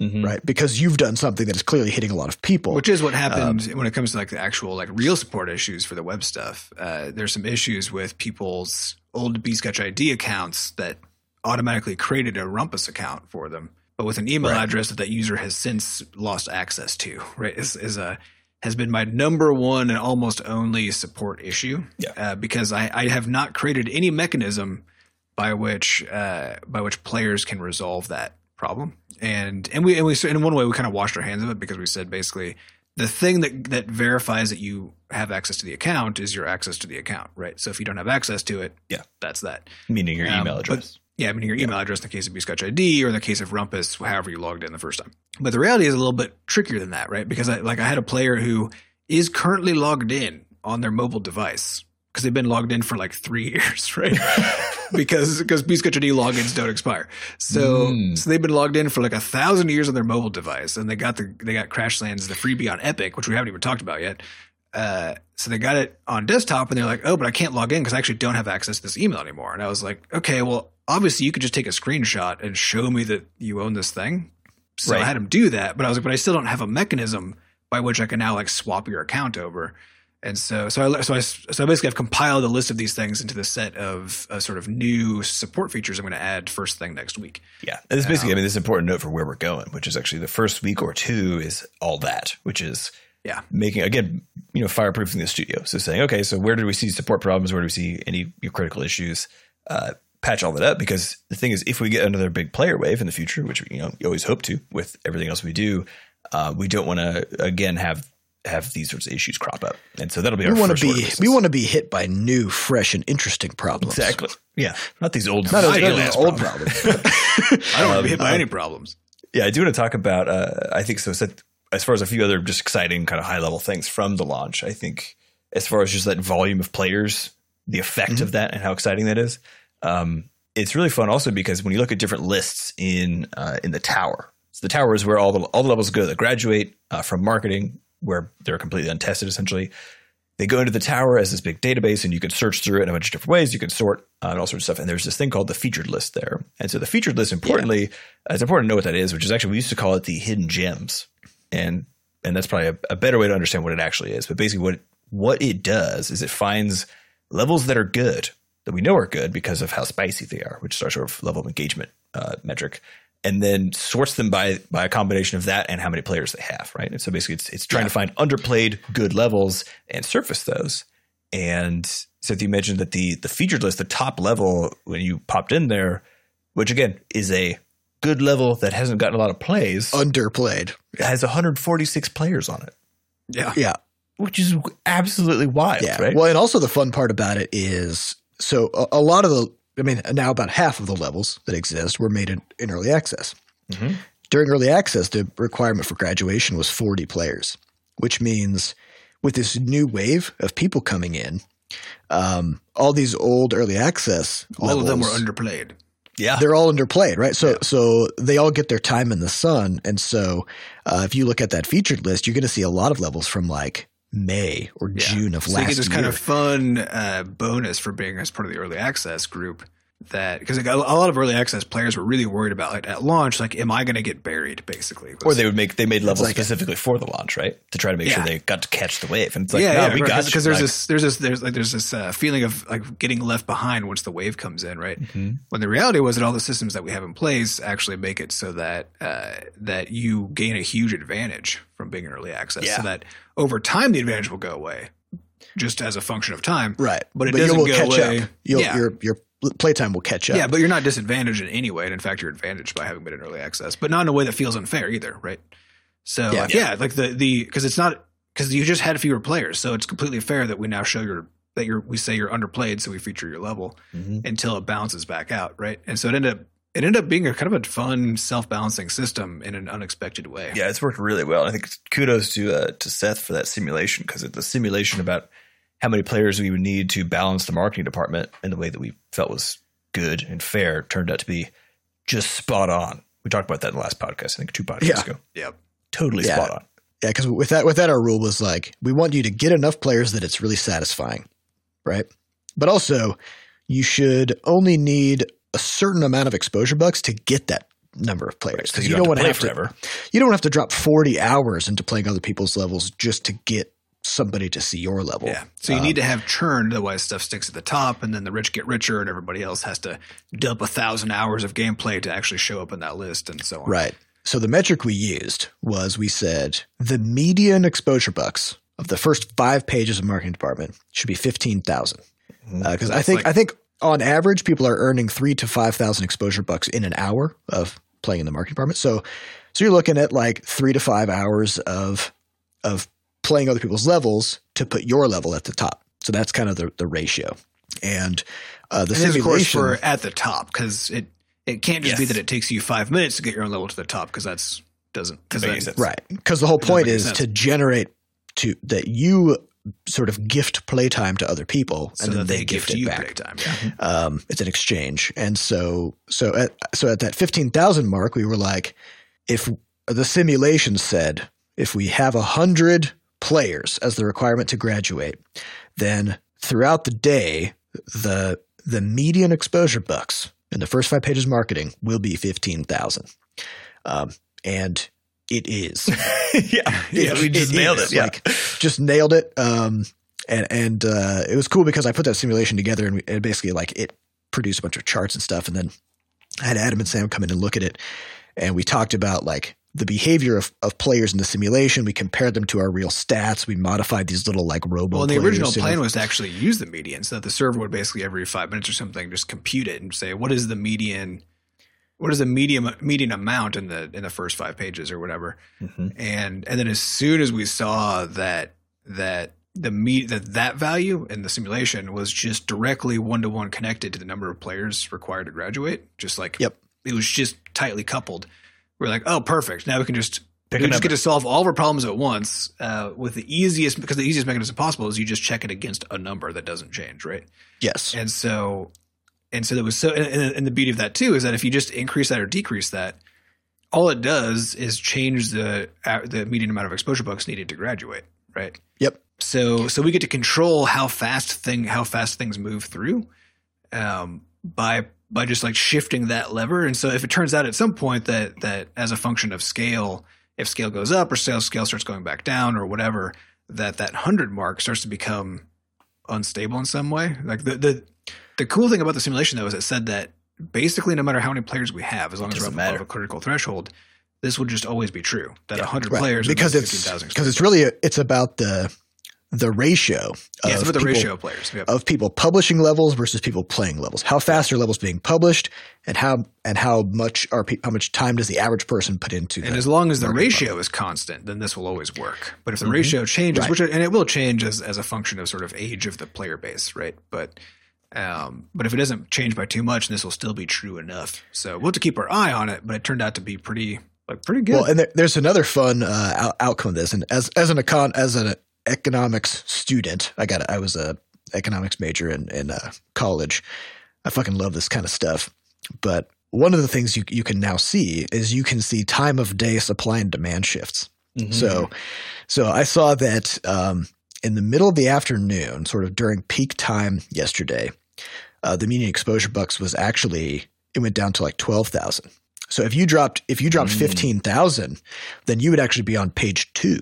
Mhm. right? Because you've done something that is clearly hitting a lot of people. Which is what happened when it comes to like the actual like real support issues for the web stuff. Uh, there's some issues with people's old Bscotch ID accounts that automatically created a Rumpus account for them, but with an email Right. address that that user has since lost access to. Right, is is a has been my number one and almost only support issue. Yeah. uh, because I, I have not created any mechanism by which uh, by which players can resolve that problem. And and we and we in one way we kind of washed our hands of it because we said basically the thing that that verifies that you have access to the account is your access to the account, right? So if you don't have access to it, Yeah. that's that. Meaning your Um, email address. Yeah, I mean your email address in the case of Bscotch ID or in the case of Rumpus, however you logged in the first time. But the reality is a little bit trickier than that, right? Because I like I had a player who is currently logged in on their mobile device because they've been logged in for like three years, right? because because Bscotch ID logins don't expire. So Mm. so they've been logged in for like a thousand years on their mobile device, and they got the they got Crashlands the freebie on Epic, which we haven't even talked about yet. Uh, so they got it on desktop, and they're like, "Oh, but I can't log in because I actually don't have access to this email anymore." And I was like, "Okay, well, obviously you could just take a screenshot and show me that you own this thing." So I had him do that, but I was like, "But I still don't have a mechanism by which I can now like swap your account over." And so, so I, so I, so I basically have compiled a list of these things into the set of uh, sort of new support features I'm going to add first thing next week. Yeah. And this basically, I mean, this is important note for where we're going, which is actually the first week or two is all that, which is Yeah. making, again, you know, fireproofing the studio. So saying, okay, so where do we see support problems? Where do we see any critical issues? Uh, patch all that up because the thing is, if we get another big player wave in the future, which, you know, you always hope to with everything else we do, uh, we don't want to, again, have have these sorts of issues crop up. And so that'll be we want to be we want to be hit by new, fresh, and interesting problems. Exactly. Yeah. Not these old, Not, as- not ass old problems. problems. I don't want to be hit by Um, any problems. Yeah, I do want to talk about. Uh, I think so. Set, as far as a few other just exciting kind of high level things from the launch, I think as far as just that volume of players, the effect Mm-hmm. of that, and how exciting that is, um, it's really fun. Also because when you look at different lists in uh, in the tower, so the tower is where all the all the levels go that graduate uh, from marketing, where they're completely untested, essentially. They go into the tower as this big database, and you can search through it in a bunch of different ways. You can sort uh, and all sorts of stuff. And there's this thing called the featured list there. And so the featured list, importantly, uh, it's important to know what that is, which is actually we used to call it the hidden gems, and and that's probably a, a better way to understand what it actually is. But basically, what what it does is it finds levels that are good that we know are good because of how spicy they are, which is our sort of level of engagement uh, metric, and then sorts them by by a combination of that and how many players they have, right? And so basically, it's it's trying to find underplayed good levels and surface those. And so you mentioned that the the featured list, the top level when you popped in there, which again is a good level that hasn't gotten a lot of plays, Underplayed. has 146 players on it, Yeah. Yeah. which is absolutely wild, Yeah. right? Well, and also the fun part about it is so a, a lot of the, I mean, now about half of the levels that exist were made in, in early access. Mhm. During early access, the requirement for graduation was 40 players, which means with this new wave of people coming in, um, all these old early access, All of them were underplayed. Yeah, they're all underplayed, right? So so they all get their time in the sun, and so uh, if you look at that featured list, you're going to see a lot of levels from like May or Yeah. June of So you last get this year. kind of fun uh, bonus for being as part of the early access group. That because a lot of early access players were really worried about like at launch, like, am I going to get buried? Basically, or they would make they made levels like specifically for the launch, right? To try to make sure they got to catch the wave. And it's like, yeah, no, yeah, we got because there's Like, this there's this there's like there's this uh, feeling of like getting left behind once the wave comes in, right? Mhm. When the reality was that all the systems that we have in place actually make it so that uh, that you gain a huge advantage from being in early access. Yeah. So that over time the advantage will go away, just as a function of time. right, But it you doesn't go catch away. up. You'll, Yeah. Your your playtime will catch up. Yeah, but you're not disadvantaged in any way. And in fact, you're advantaged by having been in early access, but not in a way that feels unfair either, right? So Yeah. like, yeah, like the the because it's not because you just had fewer players, so it's completely fair that we now show your that you're we say you're underplayed, so we feature your level Mhm. until it bounces back out, right? And so it ended up it ended up being a kind of a fun self balancing system in an unexpected way. Yeah, it's worked really well. I think kudos to uh, to Seth for that simulation because the simulation about how many players we would need to balance the marketing department in the way that we felt was good and fair turned out to be just spot on. We talked about that in the last podcast, I think two podcasts Yeah. ago. Yep. Totally Yeah. spot on. Yeah, because with that, with that, our rule was like we want you to get enough players that it's really satisfying, right? But also, you should only need a certain amount of exposure bucks to get that number of players So because you, you, don't, don't have want to to play have to. You don't have to drop forty hours into playing other people's levels just to get somebody to see your level. Yeah. So you Um, need to have churn, otherwise stuff sticks at the top, and then the rich get richer, and everybody else has to dump a thousand hours of gameplay to actually show up in that list, and so on. Right. So the metric we used was we said the median exposure bucks of the first five pages of marketing department should be fifteen thousand. Because I think like- I think on average people are earning three to five thousand exposure bucks in an hour of playing in the marketing department. So so you're looking at like three to five hours of of playing other people's levels to put your level at the top. So that's kind of the, the ratio. And uh, the And this, of course, simulation for at the top, because it it can't just be that it takes you five minutes to get your own level to the top, because that's doesn't because Doesn't make sense. Right. Because the whole point is sense. to generate to that you sort of gift playtime to other people so and then they, they gift gift it you back. playtime. Yeah. Um, it's an exchange. And so so at so at that fifteen thousand mark, we were like, if the simulation said if we have a hundred players as the requirement to graduate, then throughout the day, the the median exposure bucks in the first five pages of marketing will be fifteen thousand. Um, and it is. yeah, yeah, we just It nailed is, it. Yeah. Like, just nailed it. Um, and and uh, it was cool because I put that simulation together and, we, and basically like it produced a bunch of charts and stuff. And then I had Adam and Sam come in and look at it, and we talked about like the behavior of, of players in the simulation. We compared them to our real stats. We modified these little like robo. Well, and the original plan was to actually use the median, so that the server would basically every five minutes or something just compute it and say what is the median, what is the medium median amount in the in the first five pages or whatever, Mhm. and and then as soon as we saw that that the me that that value in the simulation was just directly one to one connected to the number of players required to graduate, just like Yep. it was just tightly coupled. We're like, oh, perfect. Now we can just Pick we just get to solve all of our problems at once uh, with the easiest because the easiest mechanism possible is you just check it against a number that doesn't change, right? Yes. And so, and so that was so. And, and- and the beauty of that too is that if you just increase that or decrease that, all it does is change the uh, the median amount of exposure bucks needed to graduate, right? Yep. So so we get to control how fast thing how fast things move through, um, by by just like shifting that lever. And so if it turns out at some point that that as a function of scale, if scale goes up or scale scale starts going back down or whatever, that that hundred mark starts to become unstable in some way. Like the the the cool thing about the simulation though is it said that basically no matter how many players we have, as long as we're doesn't above a critical threshold, this will just always be true. That Yeah, 100 Right. players because it's 15,000 because it's really it's about the the ratio. of the people- ratio of players. Yep. of people publishing levels versus people playing levels. How fast are levels being published, and how and how much are pe- how much time does the average person put into And as long as the ratio is constant, then this will always work. But if the Mhm. ratio changes, Right. which and it will change as, as a function of sort of age of the player base, right? But um, but if it doesn't change by too much, this will still be true enough. So we'll have to keep our eye on it. But it turned out to be pretty like pretty good. Well, and there, there's another fun uh, out- outcome of this. And as as an econ as an economics student, I got I was a economics major in in uh, college. I fucking love this kind of stuff. But one of the things you you can now see is you can see time of day supply and demand shifts. Mhm. So, so I saw that um, in the middle of the afternoon, sort of during peak time yesterday, uh, the median exposure bucks was actually it went down to like twelve thousand. So if you dropped if you dropped Mm. fifteen thousand, then you would actually be on page two,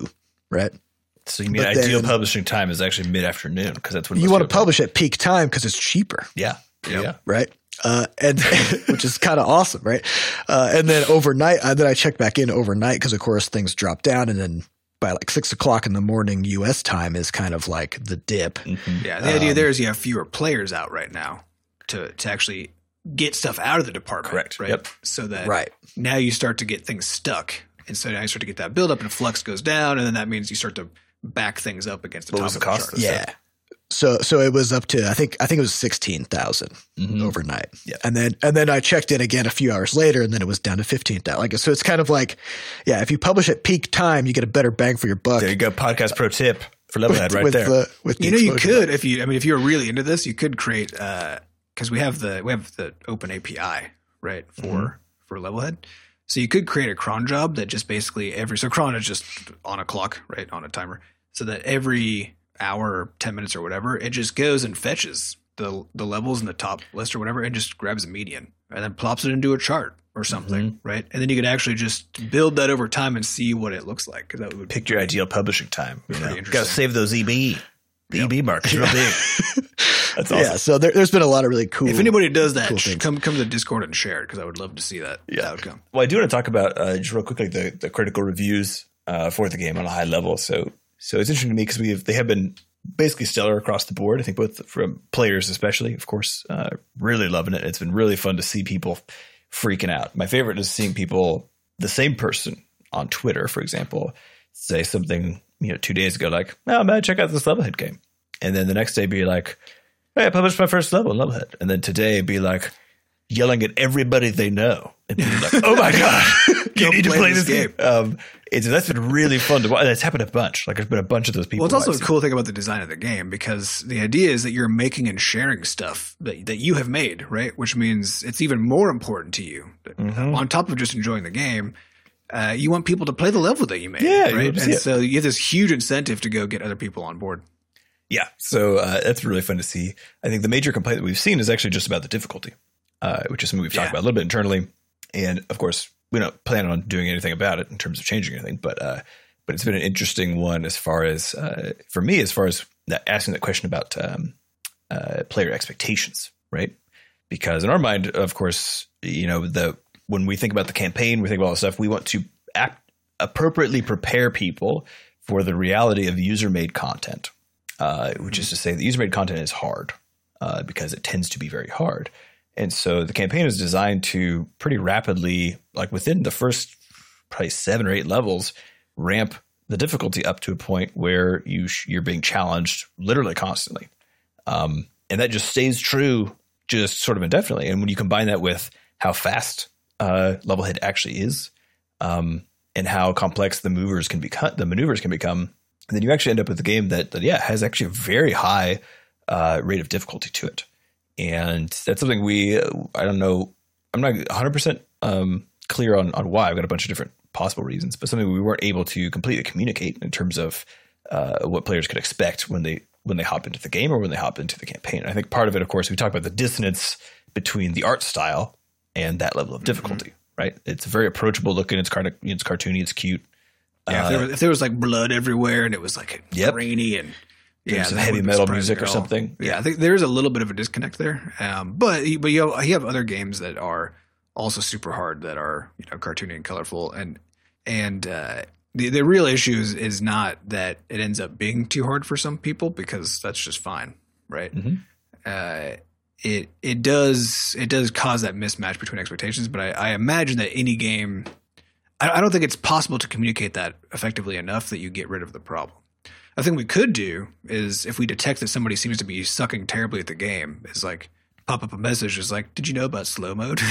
right? So you mean but ideal then- publishing time is actually mid afternoon because that's when you want to publish at peak time because it's cheaper. Yeah, Yep. yeah. right? Uh, and which is kind of awesome, right? Uh, and then overnight, uh, then I checked back in overnight because, of course, things drop down, and then by like six o'clock in the morning U.S. time is kind of like the dip. Mhm. yeah, the idea um, there is you have fewer players out right now to to actually get stuff out of the department. Correct. Right. Yep. So that Right. now you start to get things stuck. And so now you start to get that buildup and flux goes down, and then that means you start to back things up against the What top was of the cost chart. Yeah. So so it was up to I think I think it was sixteen thousand Mhm. overnight. Yeah. And then and then I checked in again a few hours later, and then it was down to fifteen thousand. Like so, it's kind of like, yeah, if you publish at peak time, you get a better bang for your buck. There you go. Podcast pro tip for Levelhead right with there. The, with the You know, you exposure could if you. I mean, if you were really into this, you could create because we have the we have the open API right for Mm-hmm. for Levelhead. So you could create a cron job that just basically every so cron is just on a clock, right, on a timer, so that every hour, or ten minutes, or whatever, it just goes and fetches the the levels in the top list or whatever and just grabs a median and then plops it into a chart or something, Mm-hmm. right? And then you could actually just build that over time and see what it looks like. that would Pick your ideal publishing time. You know? Got to save those EB. The EB market's real big. That's awesome. Yeah, so there, there's been a lot of really cool. If anybody does that, cool sh- come come to the Discord and share it because I would love to see that Yeah. outcome. Well, I do want to talk about uh, just real quickly the, the critical reviews uh, for the game on a high level. So, so it's interesting to me because we have they have been basically stellar across the board. I think both from players, especially, of course, uh, really loving it. It's been really fun to see people freaking out. My favorite is seeing people, the same person on Twitter, for example, say something you know two days ago like, "Oh man, check out this Levelhead game," and then the next day be like, "Hey, I published my first level in Levelhead," and then today be like. Yelling at everybody they know, and being like, "Oh my god, you need to play this this game!" Um, it's that's been really fun to watch. That's happened a bunch. Like there's been a bunch of those people. Well, it's also a cool thing about the design of the game because the idea is that you're making and sharing stuff that, that you have made, right? Which means it's even more important to you. Mhm. On top of just enjoying the game, uh, you want people to play the level that you made, Yeah, right? And so you have this huge incentive to go get other people on board. Yeah, so uh, that's really fun to see. I think the major complaint that we've seen is actually just about the difficulty, uh, which is something we've talked Yeah. about a little bit internally, and of course we don't plan on doing anything about it in terms of changing anything. But uh, but it's been an interesting one as far as uh, for me as far as that, asking that question about um, uh, player expectations, right? Because in our mind, of course, you know the when we think about the campaign, we think about all this stuff. We want to act, appropriately prepare people for the reality of user made content uh, which is to say that user made content is hard uh, because it tends to be very hard. And so the campaign is designed to pretty rapidly, like within the first probably seven or eight levels, ramp the difficulty up to a point where you sh- you're being challenged literally constantly, um, and that just stays true just sort of indefinitely. And when you combine that with how fast uh, Levelhead actually is, um, and how complex the movers can become, the maneuvers can become, and then you actually end up with a game that, that yeah has actually a very high uh, rate of difficulty to it, and that's something we I don't know I'm not 100 percent um, clear on on why I've got a bunch of different possible reasons, but something we weren't able to completely communicate in terms of uh, what players could expect when they when they hop into the game or when they hop into the campaign. I think part of it, of course, we talk about the dissonance between the art style and that level of difficulty. Right? It's very approachable looking. It's kind of it's cartoony. It's cute. Yeah, if, there was, if there was like blood everywhere and it was like Uh, Yep. grainy and There's some heavy metal music or something. Yeah, I think there's a little bit of a disconnect there. Um, but but you have, you have other games that are also super hard that are you know cartoony and colorful and and uh, the the real issue is, is not that it ends up being too hard for some people because that's just fine, right? Mhm. Uh, it it does it does cause that mismatch between expectations, but I, I imagine that any game, I, I don't think it's possible to communicate that effectively enough that you get rid of the problem. I think we could do is if we detect that somebody seems to be sucking terribly at the game, is like pop up a message is like, "Did you know about slow mode?"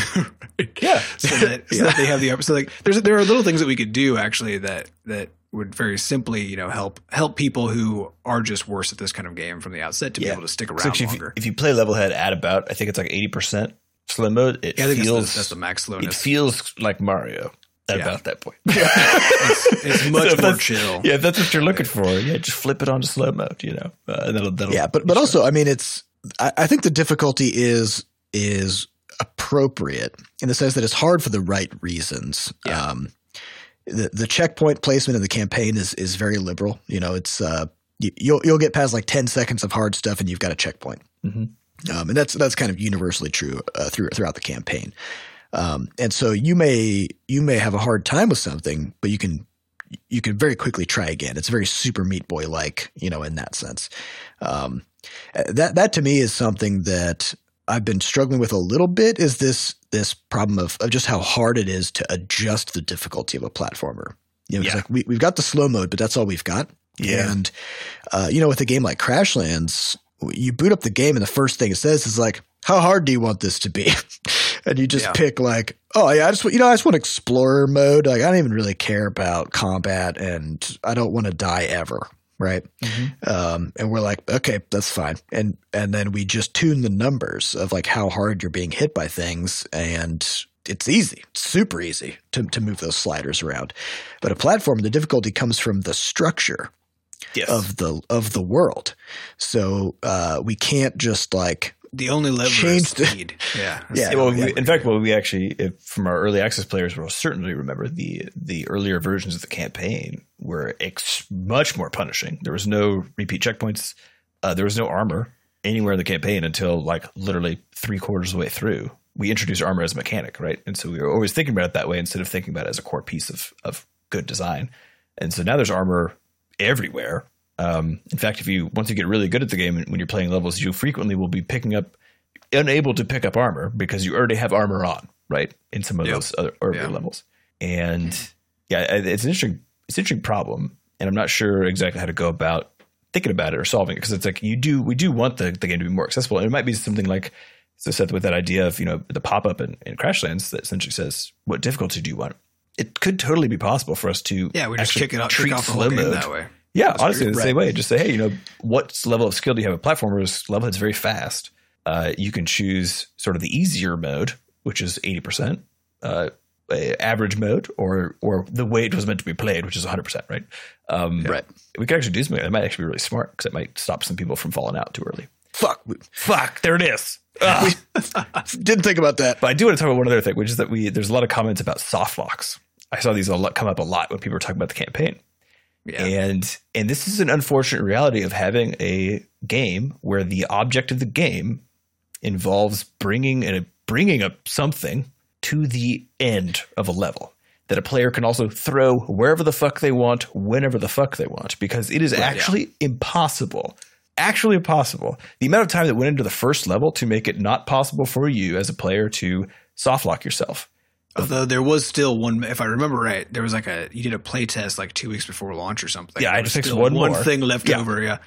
Yeah. so that, so that they have the so like there's there are little things that we could do actually that that would very simply you know help help people who are just worse at this kind of game from the outset to Yeah. be able to stick So around actually, if, you, longer. if you play Levelhead at about, I think it's like eighty percent slow mode, it yeah, think that's feels the, that's the max it feels like Mario Yeah. about that point. it's, it's much So more chill. Yeah, if that's what you're looking for, yeah, just flip it onto slow mode. You know, uh, and that'll, that'll yeah, but but also, I mean, it's I, I think the difficulty is is appropriate in the sense that it's hard for the right reasons. Yeah. Um, the the checkpoint placement in the campaign is is very liberal. You know, it's uh, you, you'll you'll get past like ten seconds of hard stuff and you've got a checkpoint. Mhm. Um, and that's that's kind of universally true uh, through, throughout the campaign. Um, and so you may you may have a hard time with something, but you can you can very quickly try again. It's very Super Meat Boy like, you know, in that sense. Um, that that to me is something that I've been struggling with a little bit. Is this this problem of, of just how hard it is to adjust the difficulty of a platformer? You know, it's Yeah. like we, we've got the slow mode, but that's all we've got. Yeah. And uh, you know, with a game like Crashlands, you boot up the game and the first thing it says is like, "How hard do you want this to be?" and you just Yeah. pick like, "Oh yeah, I just you know I just want explorer mode. Like I don't even really care about combat, and I don't want to die ever." Right. Mhm. Um, and we're like, okay, that's fine. And and then we just tune the numbers of like how hard you're being hit by things, and it's easy, super easy to to move those sliders around. But a platform, the difficulty comes from the structure yes. of the of the world. So uh, we can't just like The only lever Changed is it. speed. Yeah. Yeah. well, we, in fact, what we actually, if, from our early access players, will certainly remember the the earlier versions of the campaign were ex- much more punishing. There was no repeat checkpoints. Uh, there was no armor anywhere in the campaign until like literally three quarters of the way through. We introduced armor as a mechanic, right? And so we were always thinking about it that way instead of thinking about it as a core piece of of good design. And so now there's armor everywhere. Um, in fact, if you once you get really good at the game and when you're playing levels, you frequently will be picking up unable to pick up armor because you already have armor on, right? In some of Yep. those other earlier Yeah. levels. And yeah, it's an interesting it's an interesting problem. And I'm not sure exactly how to go about thinking about it or solving it because it's like you do we do want the, the game to be more accessible. And it might be something like so Seth with that idea of, you know, the pop up in, in Crashlands that essentially says, What difficulty do you want? It could totally be possible for us to Yeah, we just kick it out, treat kick off the whole game mode that way. Yeah, That's honestly, great. the same way. Just say, hey, you know, what level of skill do you have? A platformer is level that's very fast. Uh, you can choose sort of the easier mode, which is eighty percent, uh, average mode, or or the way it was meant to be played, which is one hundred percent, right? Um, Right. We could actually do something that might actually be really smart because it might stop some people from falling out too early. Fuck. Fuck, there it is. Ugh. Didn't think about that. But I do want to talk about one other thing, which is that we there's a lot of comments about soft locks. I saw these a lot come up a lot when people were talking about the campaign. Yeah. And and this is an unfortunate reality of having a game where the object of the game involves bringing and bringing up something to the end of a level that a player can also throw wherever the fuck they want, whenever the fuck they want, because it is actually impossible. Actually impossible. The amount of time that went into the first level to make it not possible for you as a player to soft lock yourself. Although there was still one, if I remember right, there was like a you did a play test like two weeks before launch or something. Yeah, I There just was fixed still one one more. thing left Yeah. over. Yeah,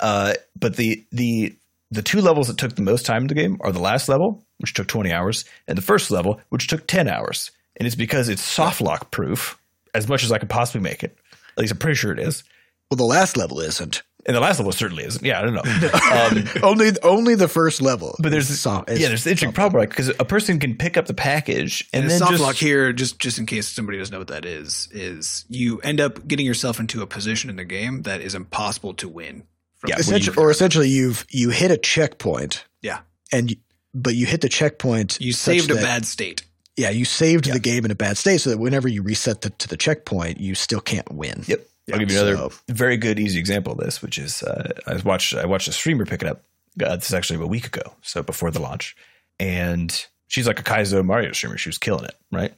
Uh, but the the the two levels that took the most time in the game are the last level, which took 20 hours, and the first level, which took 10 hours. And it's because it's soft lock proof as much as I could possibly make it. At least I'm pretty sure it is. Well, the last level isn't. And the last level certainly isn't. Yeah, I don't know. Um, only only the first level. but there's is soft- is yeah, there's the interesting soft problem, right? Because a person can pick up the package and, and, then the soft just lock here, just just in case somebody doesn't know what that is, is you end up getting yourself into a position in the game that is impossible to win. From Yeah, Essentially, or essentially, you've you hit a checkpoint, yeah, and you, but you hit the checkpoint. you such saved a that- bad state. Yeah, you saved the game in a bad state, so that whenever you reset the, to the checkpoint, you still can't win. Yep. I'll give you another so- very good, easy example of this, which is uh, I watched I watched a streamer pick it up. Uh, this is actually a week ago, so before the launch, and she's like a Kaizo Mario streamer. She was killing it, right?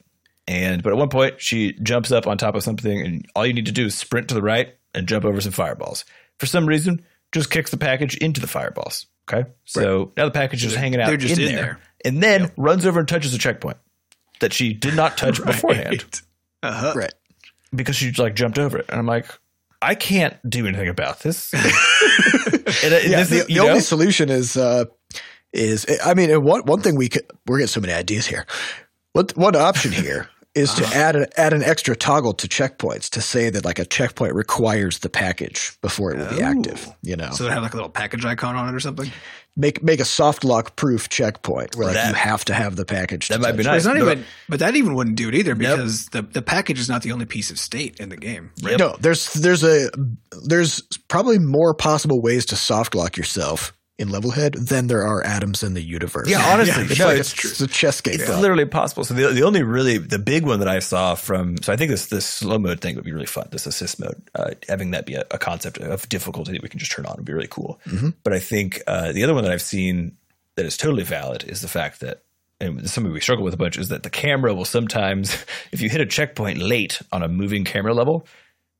And but at one point, she jumps up on top of something, and all you need to do is sprint to the right and jump over some fireballs. For some reason, just kicks the package into the fireballs. Okay, so now the package is hanging out they're just in, in there, there. and then runs over and touches a checkpoint that she did not touch beforehand Uh-huh. Right. Because she like jumped over it, and I'm like, I can't do anything about this. and, uh, Yeah, this the, is- the only solution is uh, is I mean, one one thing we could we're getting so many ideas here. What one option here is to add a, add an extra toggle to checkpoints to say that like a checkpoint requires the package before it will be active. You know, So they have like a little package icon on it or something. Make make a soft lock proof checkpoint where like That- you have to have the package. that to might be touch it. nice. But not No. even, but that even wouldn't do it either because the, the package is not the only piece of state in the game. Yep. No, there's there's a there's probably more possible ways to soft lock yourself in Levelhead than there are atoms in the universe. Yeah, honestly, it's no, like it's it's, a chess game. It's literally possible. So the, the only really the big one that I saw from so I think this this slow mode thing would be really fun. This assist mode, uh, having that be a, a concept of difficulty that we can just turn on would be really cool. But I think uh, the other one that I've seen that is totally valid is the fact that and something we struggle with a bunch is that the camera will sometimes if you hit a checkpoint late on a moving camera level,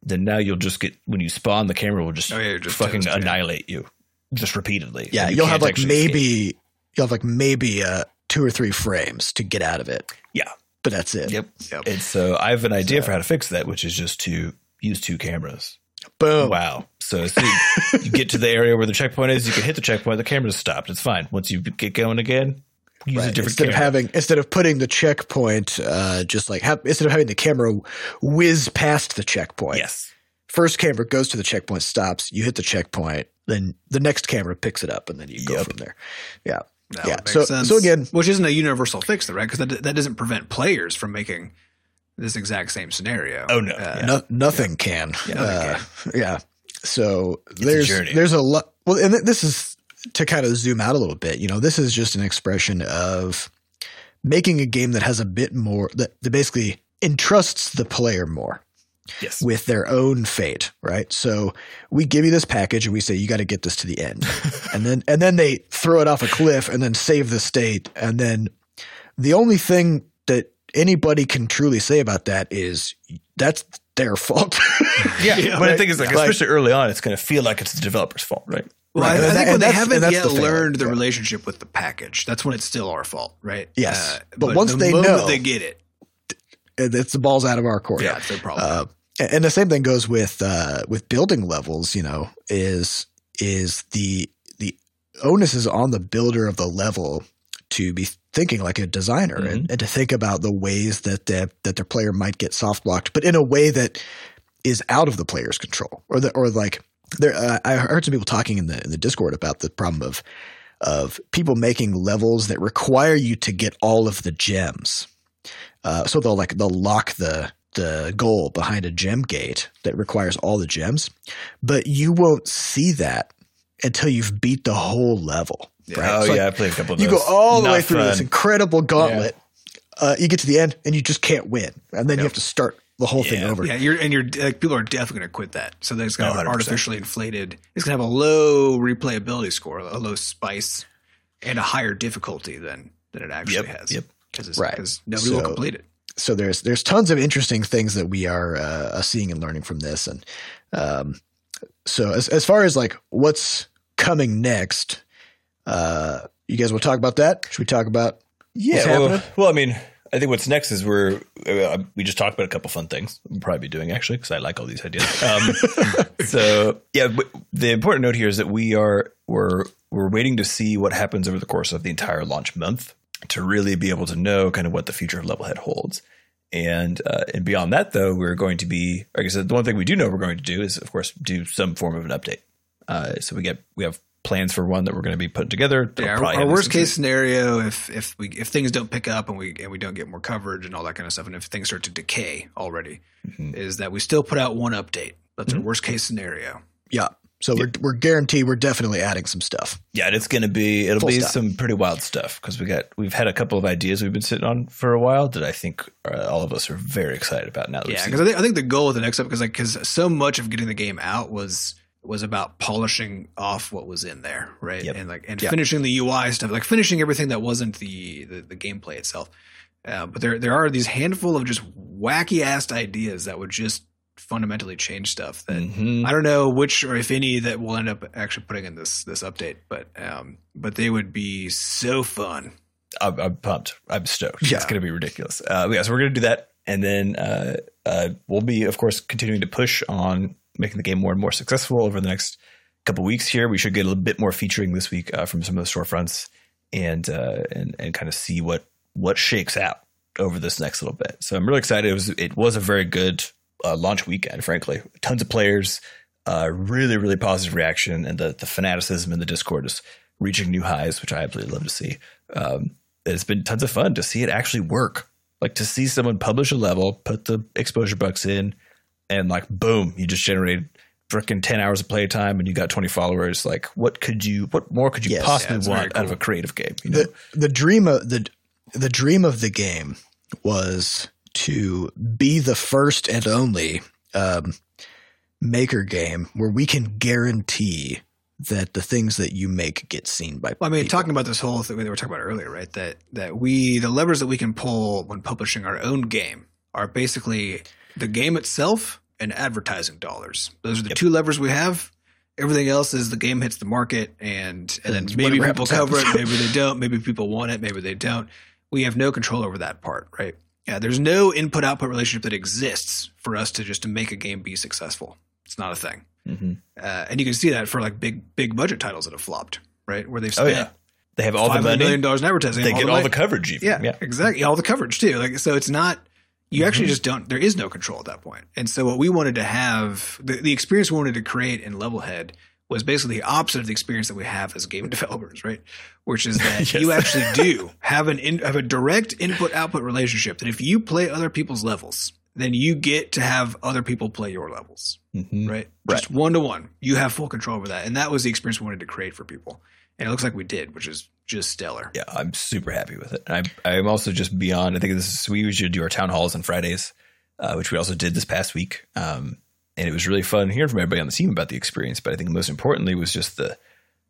then now you'll just get when you spawn the camera will just, Oh, yeah, just fucking annihilate you just repeatedly. Yeah, you you'll have like actually escape. maybe you'll have like maybe uh, two or three frames to get out of it, yeah. but that's it. Yep. Yep. And so I have an idea for how to fix that, which is just to use two cameras. Boom. Wow. So, so you, you get to the area where the checkpoint is, you can hit the checkpoint, the camera's stopped. It's fine. Once you get going again, use a different Instead camera. of having instead of putting the checkpoint, uh, just like have, instead of having the camera whiz past the checkpoint, yes. First camera goes to the checkpoint, stops, you hit the checkpoint, then the next camera picks it up, and then you go from there. Yeah, That yeah. So sense. so again, which isn't a universal fix, though, right? Because that that doesn't prevent players from making this exact same scenario. Oh, no. Uh, no, nothing can. nothing Uh, yeah. So a there's journey. there's a lot. Well, and th- this is to kind of zoom out a little bit, you know, this is just an expression of making a game that has a bit more that, that basically entrusts the player more Yes. with their own fate, right? So we give you this package and we say you got to get this to the end. and then and then they throw it off a cliff and then save the state and then the only thing that anybody can truly say about that is that's their fault. Yeah, Yeah, but the right. thing is, like, Like- especially early on, it's going to feel like it's the developer's fault, right? Well, Right, I, I think when they haven't yet the learned the yeah. relationship with the package, that's when it's still our fault, right? Yes. Uh, But once the they know- they get it, it's the balls out of our court. yeah, it's their problem. Uh, and the same thing goes with uh, with building levels. You know, is is the the onus is on the builder of the level to be thinking like a designer and, and to think about the ways that the, that their player might get soft blocked, but in a way that is out of the player's control, or the, or like there. Uh, I heard some people talking in the in the Discord about the problem of of people making levels that require you to get all of the gems. Uh, so they'll like they'll lock the the goal behind a gem gate that requires all the gems, but you won't see that until you've beat the whole level. Right? Oh So, like, yeah, I played a couple of you those. go all the Not way through this incredible gauntlet. Uh, you get to the end and you just can't win, and then you have to start the whole thing over. yeah, you're and you're like people are definitely going to quit that. So it's going to have artificially inflated. It's going to have a low replayability score, a low spice, and a higher difficulty than than it actually Yep, has. yep. Because Right. because nobody will complete it. So there's there's tons of interesting things that we are uh, seeing and learning from this, and um, so as as far as like what's coming next, uh, you guys will talk about that. Should we talk about? Yeah. Well, well, I mean, I think what's next is we're uh, we just talked about a couple fun things. We'll probably be doing actually because I like all these ideas. Um, so yeah, the important note here is that we are we're we're waiting to see what happens over the course of the entire launch month to really be able to know kind of what the future of Levelhead holds. And uh, and beyond that, though, we're going to be, like I said, the one thing we do know we're going to do is, of course, do some form of an update. Uh, so we get we have plans for one that we're going to be putting together. That'll Yeah, our, our worst some- case scenario, if if we if things don't pick up and we and we don't get more coverage and all that kind of stuff, and if things start to decay already, Mhm. is that we still put out one update. That's Mm-hmm. our worst case scenario. Yeah. So we're we're guaranteed we're definitely adding some stuff. Yeah, and it's going to be it'll Full be stop. some pretty wild stuff because we got we've had a couple of ideas we've been sitting on for a while that I think uh, all of us are very excited about now. That Yeah, because I think I think the goal with the next up because like because so much of getting the game out was was about polishing off what was in there, right? Yep. And like and Yeah. finishing the UI stuff, like finishing everything that wasn't the the, the gameplay itself. Uh, but there there are these handful of just wacky ass ideas that would just fundamentally change stuff that Mhm. I don't know which or if any that we'll end up actually putting in this this update, but um, but they would be so fun. I'm, I'm pumped. I'm stoked. Yeah. It's going to be ridiculous. Uh, yeah, so we're going to do that, and then uh, uh, we'll be, of course, continuing to push on making the game more and more successful over the next couple weeks. Here, we should get a little bit more featuring this week uh, from some of the storefronts, and uh, and and kind of see what what shakes out over this next little bit. So I'm really excited. It was it was a very good uh, launch weekend. Frankly, tons of players, uh, really really positive reaction, and the the fanaticism in the Discord is reaching new highs, which I absolutely love to see. Um, it's been tons of fun to see it actually work. Like to see someone publish a level, put the exposure bucks in, and like boom, you just generated freaking ten hours of playtime, and you got twenty followers. Like, what could you? What more could you Yes. possibly Yeah, want out of a creative game? You know, the the dream of the the dream of the game was to be the first and only um, maker game where we can guarantee that the things that you make get seen by. Well, I mean, people. talking about this whole thing we were talking about earlier, right? That that we the levers that we can pull when publishing our own game are basically the game itself and advertising dollars. Those are the Yep. two levers we have. Everything else is the game hits the market, and and then maybe people cover it, maybe they don't, maybe people want it, maybe they don't. We have no control over that part, right? Yeah, there's no input output relationship that exists for us to just to make a game be successful. It's not a thing. Mhm. Uh, and you can see that for like big big budget titles that have flopped, right? Where they've oh yeah, they have all the money. million dollars in advertising. They get all the coverage. Even. yeah, yeah. exactly, all the coverage too. Like so, it's not you Mm-hmm. actually just don't. There is no control at that point. And so, what we wanted to have the, the experience we wanted to create in Levelhead was basically the opposite of the experience that we have as game developers, right? Which is that Yes. you actually do have an in, have a direct input output relationship. That if you play other people's levels, then you get to have other people play your levels Mhm. right? Just one to one. You have full control over that. And that was the experience we wanted to create for people. and it looks like we did, which is just stellar. Yeah, I'm super happy with it. I'm I'm also just beyond. I think this is we usually do our town halls on Fridays, uh, which we also did this past week. Um, and it was really fun hearing from everybody on the team about the experience. But I think most importantly was just the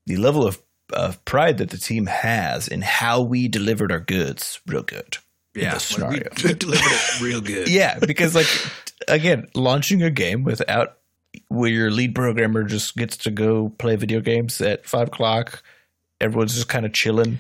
the level of of pride that the team has in how we delivered our goods real good. Yeah, like, we, scenario. we delivered it real good. yeah, because like again, launching a game without where your lead programmer just gets to go play video games at five o'clock, everyone's just kind of chilling.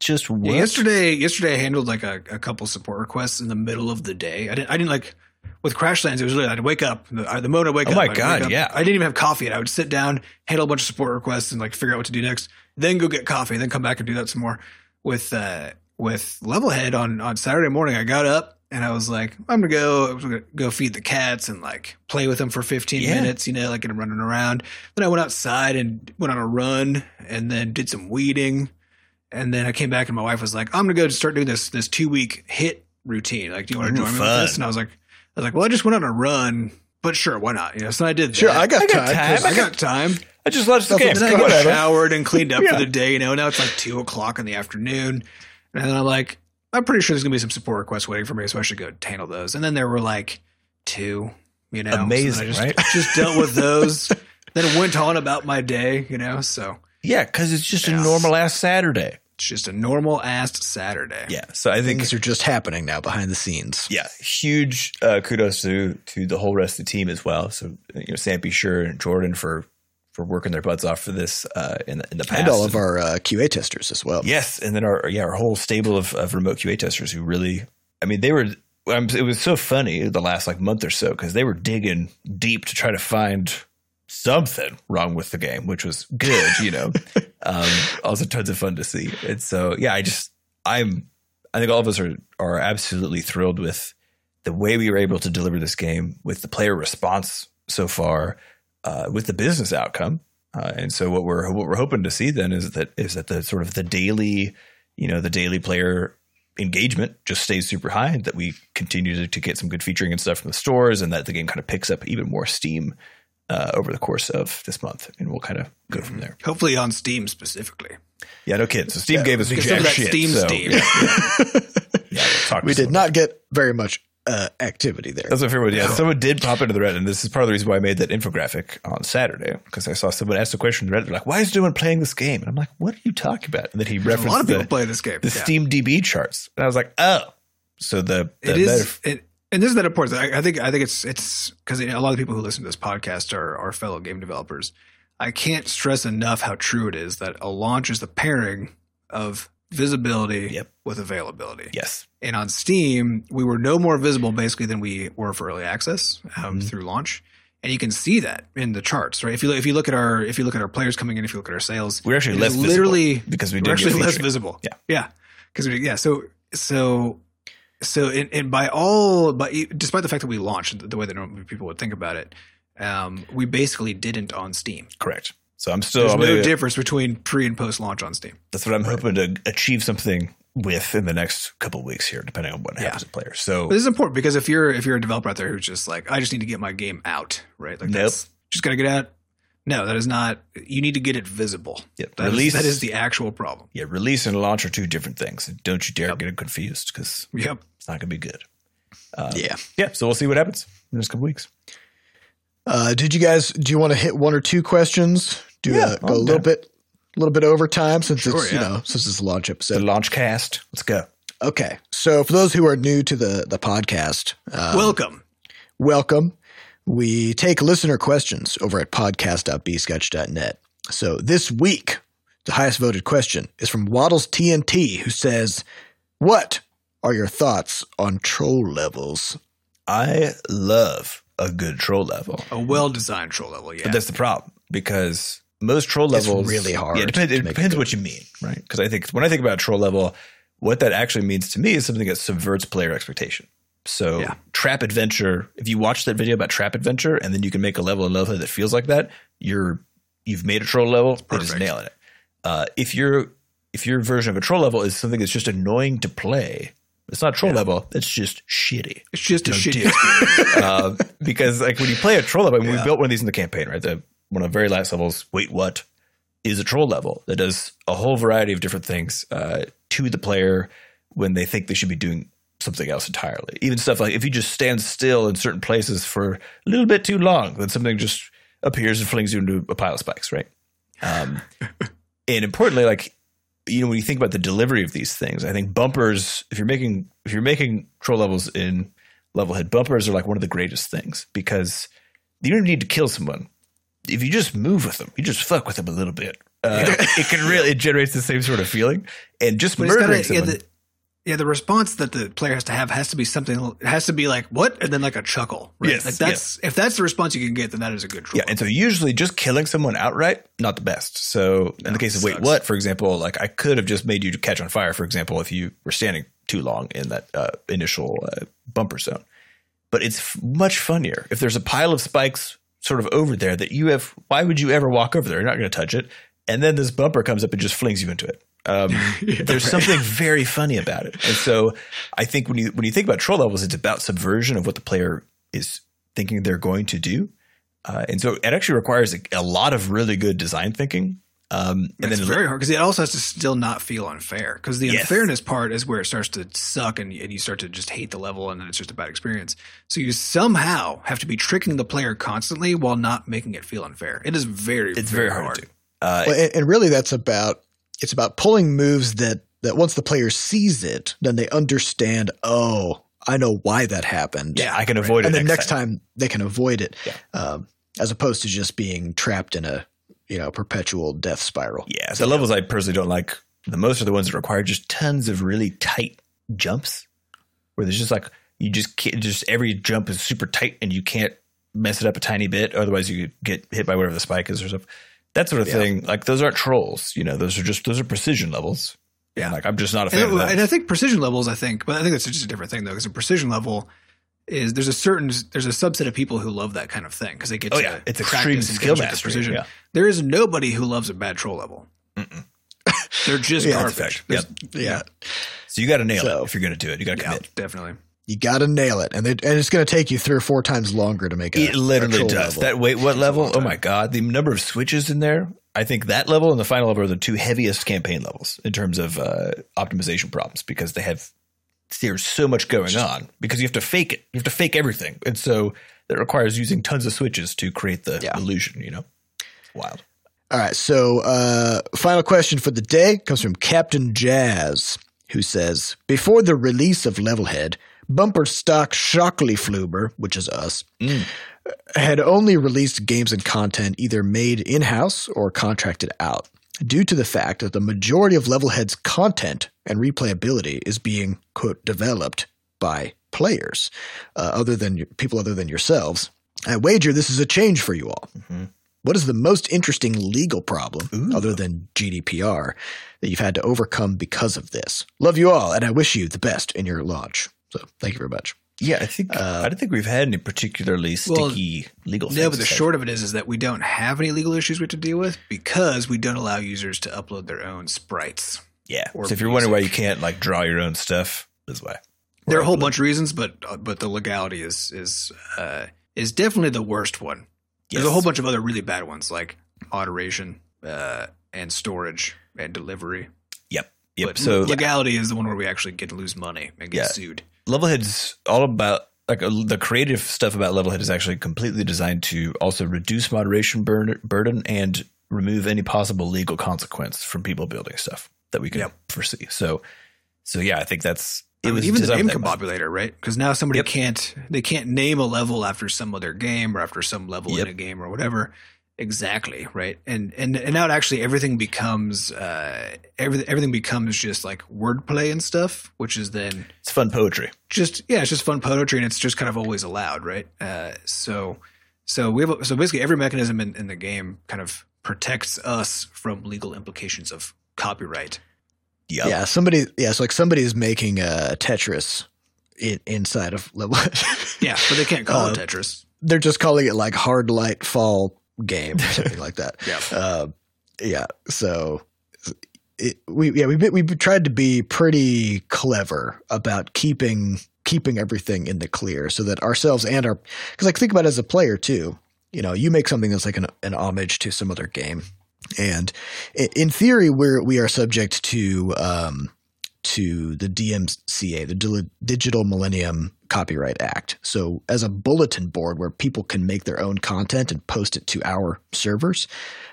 Just Yeah, yesterday, yesterday I handled like a, a couple support requests in the middle of the day. I didn't, I didn't like with Crashlands. It was really I'd wake up the, the moment I wake Oh up. Oh my I'd God, yeah. I didn't even have coffee, and I would sit down, handle a bunch of support requests, and like figure out what to do next. Then go get coffee, and then come back and do that some more. With uh, with Levelhead on on Saturday morning, I got up and I was like, I'm gonna go I'm gonna go feed the cats and like play with them for 15 Yeah. minutes, you know, like them running around. Then I went outside and went on a run, and then did some weeding. And then I came back and my wife was like, I'm gonna go start doing this this two week HIIT routine. Like, do you want to join me with this? And I was like, was like, well, I just went on a run, but sure, why not? You know, so I did that. Sure, I got I got time. time. 'cause I got time. I just launched the game. Then I got Whatever. showered and cleaned up Yeah. for the day. You know, now it's like two o'clock in the afternoon, and then I'm like, I'm pretty sure there's gonna be some support requests waiting for me, so I should go handle those. And then there were like two, you know, So Amazing, I just, right? just dealt with those. then went on about my day, you know. So Yeah, because it's just Yeah. a normal ass Saturday. It's just a normal ass Saturday. Yeah, so I think Things are just happening now behind the scenes. yeah, huge uh, kudos to to the whole rest of the team as well. So you know, Sampy, Sure, and Jordan for for working their butts off for this uh, in the in the past, And all of our uh, QA testers as well. yes, and then our yeah our whole stable of, of remote QA testers who really, I mean, they were. um, It was so funny the last like month or so because they were digging deep to try to find something wrong with the game, which was good, you know. um, also tons of fun to see. And so, yeah, I just, I'm, I think all of us are are absolutely thrilled with the way we were able to deliver this game, with the player response so far, uh, with the business outcome. Uh, and so, what we're what we're hoping to see then is that is that the sort of the daily, you know, the daily player engagement just stays super high, that we continue to, to get some good featuring and stuff from the stores, and that the game kind of picks up even more steam uh, over the course of this month, and we'll kind of go from there. Hopefully on Steam specifically. Yeah, no kidding. So Steam gave us Get jack some of that shit. Steam so, Steam. Yeah, yeah, we'll talk We did someone. not get very much uh, activity there. That's what everyone. Yeah, someone did pop into the Reddit, and this is part of the reason why I made that infographic on Saturday because I saw someone ask a question in the Reddit, they're like, "Why is no one playing this game?" And I'm like, "What are you talking about?" And then he referenced A referenced lot of people the, play this game. the Yeah. Steam DB charts, and I was like, "Oh, so the, the it is meta- it, and this is that important I, I think i think it's it's because a lot of people who listen to this podcast are, are fellow game developers i can't stress enough how true it is that a launch is the pairing of visibility Yep. with availability yes, and on steam we were no more visible basically than we were for early access um, Mhm. through launch and you can see that in the charts right if you look if you look at our if you look at our players coming in if you look at our sales we're actually less literally because we we're did actually less visible. Yeah. yeah, because yeah. So so so and, and by all, but despite the fact that we launched the way that normal people would think about it, um, we basically didn't on Steam. Correct. So I'm still. There's I'm no gonna- difference between pre and post launch on Steam. that's what I'm hoping to achieve something with in the next couple of weeks here, depending on what Yeah. happens to players. So But this is important because if you're if you're a developer out there who's just like, I just need to get my game out, right? Like, Nope. that's just gotta get out. No, that is not. You need to get it visible. yeah, That is- release that is the actual problem. yeah release and launch are two different things. Don't you dare get it confused because Yep. it's not going to be good. Uh, yeah. Yeah, so we'll see what happens in the next couple weeks. Uh, did you guys? Do you want to hit one or two questions? Do Yeah, uh, go a little bit, a little bit over time since Sure, it's you know since it's a launch The episode. launch cast. Let's go. Okay, so for those who are new to the the podcast, um, Welcome. welcome. We take listener questions over at podcast.bscotch.net. So this week, the highest voted question is from Waddles TNT, who says, "What are your thoughts on troll levels?" I love a good troll level, A well designed troll level. Yeah. but that's the problem because most troll It's levels really hard Yeah, it depends, it make it depends what you mean, right? Because I think when I think about troll level, what that actually means to me is something that subverts player expectation. So Yeah. trap adventure, if you watch that video about trap adventure and then you can make a level in level that feels like that, you're you've made a troll level, you're just nailing it. Uh, if your if your version of a troll level is something that's just annoying to play, it's not troll level, it's just shitty. it's just a shitty dick. uh, because like when you play a troll level, I mean, we built one of these in the campaign, right? The one of the very last levels. Wait, what? is a troll level that does a whole variety of different things uh, to the player when they think they should be doing something else entirely. Even stuff like if you just stand still in certain places for a little bit too long, then something just appears and flings you into a pile of spikes, right? Um, and importantly, like you know, when you think about the delivery of these things, I think bumpers. If you're making if you're making troll levels in Levelhead, bumpers are like one of the greatest things because you don't need to kill someone. If you just move with them, you just fuck with them a little bit. Uh, it can really it generates the same sort of feeling, and just But it's murdering gotta, yeah, someone. the, yeah, the response that the player has to have has to be something. It has to be like what, and then like a chuckle. Right? Yes, like that's if that's the response you can get, then that is a good troll. Yeah, and so usually just killing someone outright, not the best. So in No, the case of wait, what, for example, like I could have just made you catch on fire, for example, if you were standing too long in that uh, initial uh, bumper zone. But it's f- much funnier if there's a pile of spikes sort of over there that you have. Why would you ever walk over there? You're not going to touch it, and then this bumper comes up and just flings you into it. Um, there's something very funny about it, and so I think when you when you think about troll levels, it's about subversion of what the player is thinking they're going to do. Uh, and so it actually requires a, a lot of really good design thinking. Um, and it's then very hard because it also has to still not feel unfair. Because the Yes. unfairness part is where it starts to suck, and, and you start to just hate the level, and then it's just a bad experience. So you somehow have to be tricking the player constantly while not making it feel unfair. It is very, it's very hard, to. Uh, Well, and, and really, that's about it's about pulling moves that that once the player sees it, then they understand. Oh, I know why that happened. yeah, I can avoid it and then next, next time. they can avoid it, Yeah. um, as opposed to just being trapped in a you know perpetual death spiral. Yeah, the levels I personally don't like the most are the ones that require just tons of really tight jumps, where there's just like you just can't, just every jump is super tight and you can't mess it up a tiny bit, otherwise you get hit by whatever the spike is or something. That sort of Yeah. thing. Like those aren't trolls, you know. Those are just those are precision levels. Yeah. And, like I'm just not a fan And, of that. and I think precision levels, I think, but I think that's just a different thing though, because a precision level is there's a certain there's a subset of people who love that kind of thing because they get Oh, to yeah. It's extreme skill mastery, precision. yeah. There is nobody who loves a bad troll level. They're just Yeah, garbage. Yep. There's- Yeah, so you got to nail So- it if you're going to do it. You got to yeah, commit. definitely. You got to nail it, and it, and it's going to take you three or four times longer to make a It literally does. level. That wait, what level? Oh my god, the number of switches in there. I think that level and the final level are the two heaviest campaign levels in terms of uh, optimization problems because they have there's so much going on because you have to fake it. You have to fake everything, and so that requires using tons of switches to create the Yeah. illusion. You know, wild. All right. So, uh, final question for the day comes from Captain Jazz, who says Before the release of Levelhead, Bumper Stock Shockley Fluber, which is us, Mm. had only released games and content either made in house or contracted out, due to the fact that the majority of Levelhead's content and replayability is being, quote, developed by players, uh, other than people other than yourselves. I wager this is a change for you all. Mhm. What is the most interesting legal problem, Ooh. other than GDPR, that you've had to overcome because of this? Love you all, and I wish you the best in your launch. So, thank you very much. Yeah, I think Uh, I don't think we've had any particularly Well, sticky legal. No, but the short of it is, is that we don't have any legal issues we have to deal with because we don't allow users to upload their own sprites. yeah. So if you're wondering why you can't like draw your own stuff, this why. There are a whole bunch of reasons, but uh, but the legality is is uh, is definitely the worst one. There's a whole bunch of other really bad ones like moderation uh, and storage and delivery. Yep. Yep. But so legality is the one where we actually get to lose money and get Yeah. sued. Levelhead's all about like uh, the creative stuff about Levelhead is actually completely designed to also reduce moderation burn, burden and remove any possible legal consequence from people building stuff that we can Yep. foresee. So, so yeah, I think that's it I mean, was even the name combobulator, right? Because now somebody Yep. can't they can't name a level after some other game or after some level Yep. in a game or whatever. Exactly right, and and and now it actually everything becomes uh everything everything becomes just like wordplay and stuff, which is then It's fun poetry. just yeah, it's just fun poetry and it's just kind of always allowed, right? Uh, so so we have so basically every mechanism in, in the game kind of protects us from legal implications of copyright. Yep. Yeah, somebody. Yeah, so like somebody is making a Tetris in, inside of level. Yeah, but they can't call Uh, it Tetris. They're just calling it like Hard Light Fall Game or something like that. Yeah. Uh, yeah. So it, we yeah we we tried to be pretty clever about keeping keeping everything in the clear so that ourselves and our because like think about it as a player too. You know, you make something that's like an, an homage to some other game. And in theory, we're we are subject to um, to the DMCA, the Digital Millennium Copyright Act. So, as a bulletin board where people can make their own content and post it to our servers,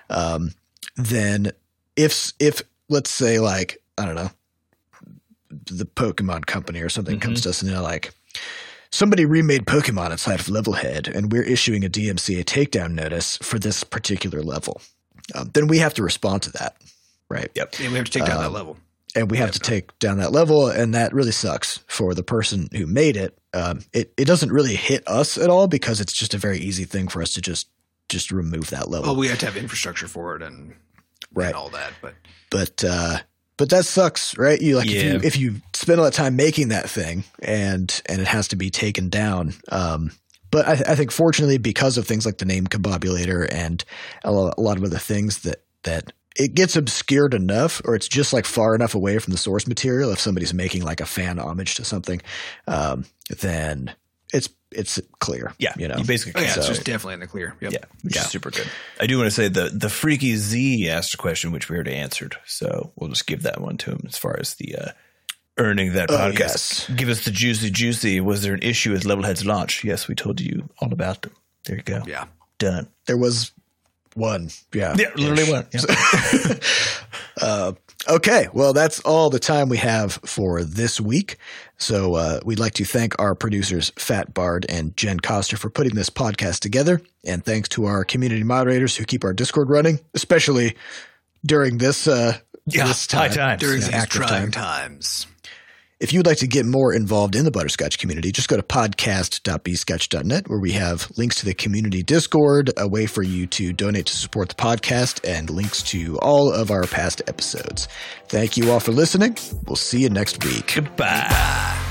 um, then if if let's say like I don't know the Pokemon Company or something comes to us and they're like. Somebody remade Pokemon inside of Levelhead, and we're issuing a DMCA takedown notice for this particular level. Um, then we have to respond to that, right? Yep. And we have to take down that Um, level. And we have to take down that level, and that really sucks for the person who made it. Um, it it doesn't really hit us at all because it's just a very easy thing for us to just just remove that level, Well, we have to have infrastructure for it and, right? and all that. But But uh, but that sucks, right? You like if you if you spend a lot of time making that thing and and it has to be taken down. Um, but I, I think fortunately because of things like the name combobulator and a a lot of other things that that it gets obscured enough or it's just like far enough away from the source material if somebody's making like a fan homage to something um, then it's it's clear Yeah. you know you basically oh, yeah, can't it's just definitely in the clear. Yep. Yeah, which Yeah. is super good. I do want to say the the freaky Z asked a question which we already answered, so we'll just give that one to him as far as the uh, earning that Oh, podcast. yes. Give us the juicy juicy. Was there an issue with Levelhead's launch? Yes, we told you all about them. There you go. Yeah. Done. there was one yeah Yeah, literally one. Yeah. Uh, okay, well, that's all the time we have for this week. So uh, we'd like to thank our producers, Fat Bard and Jen Coster, for putting this podcast together. And thanks to our community moderators who keep our Discord running, especially during this, uh, Yeah, this high time. times. During This these trying time. times. If you'd like to get more involved in the Butterscotch community, just go to podcast.bscotch.net where we have links to the community Discord, a way for you to donate to support the podcast, and links to all of our past episodes. Thank you all for listening. We'll see you next week. Goodbye.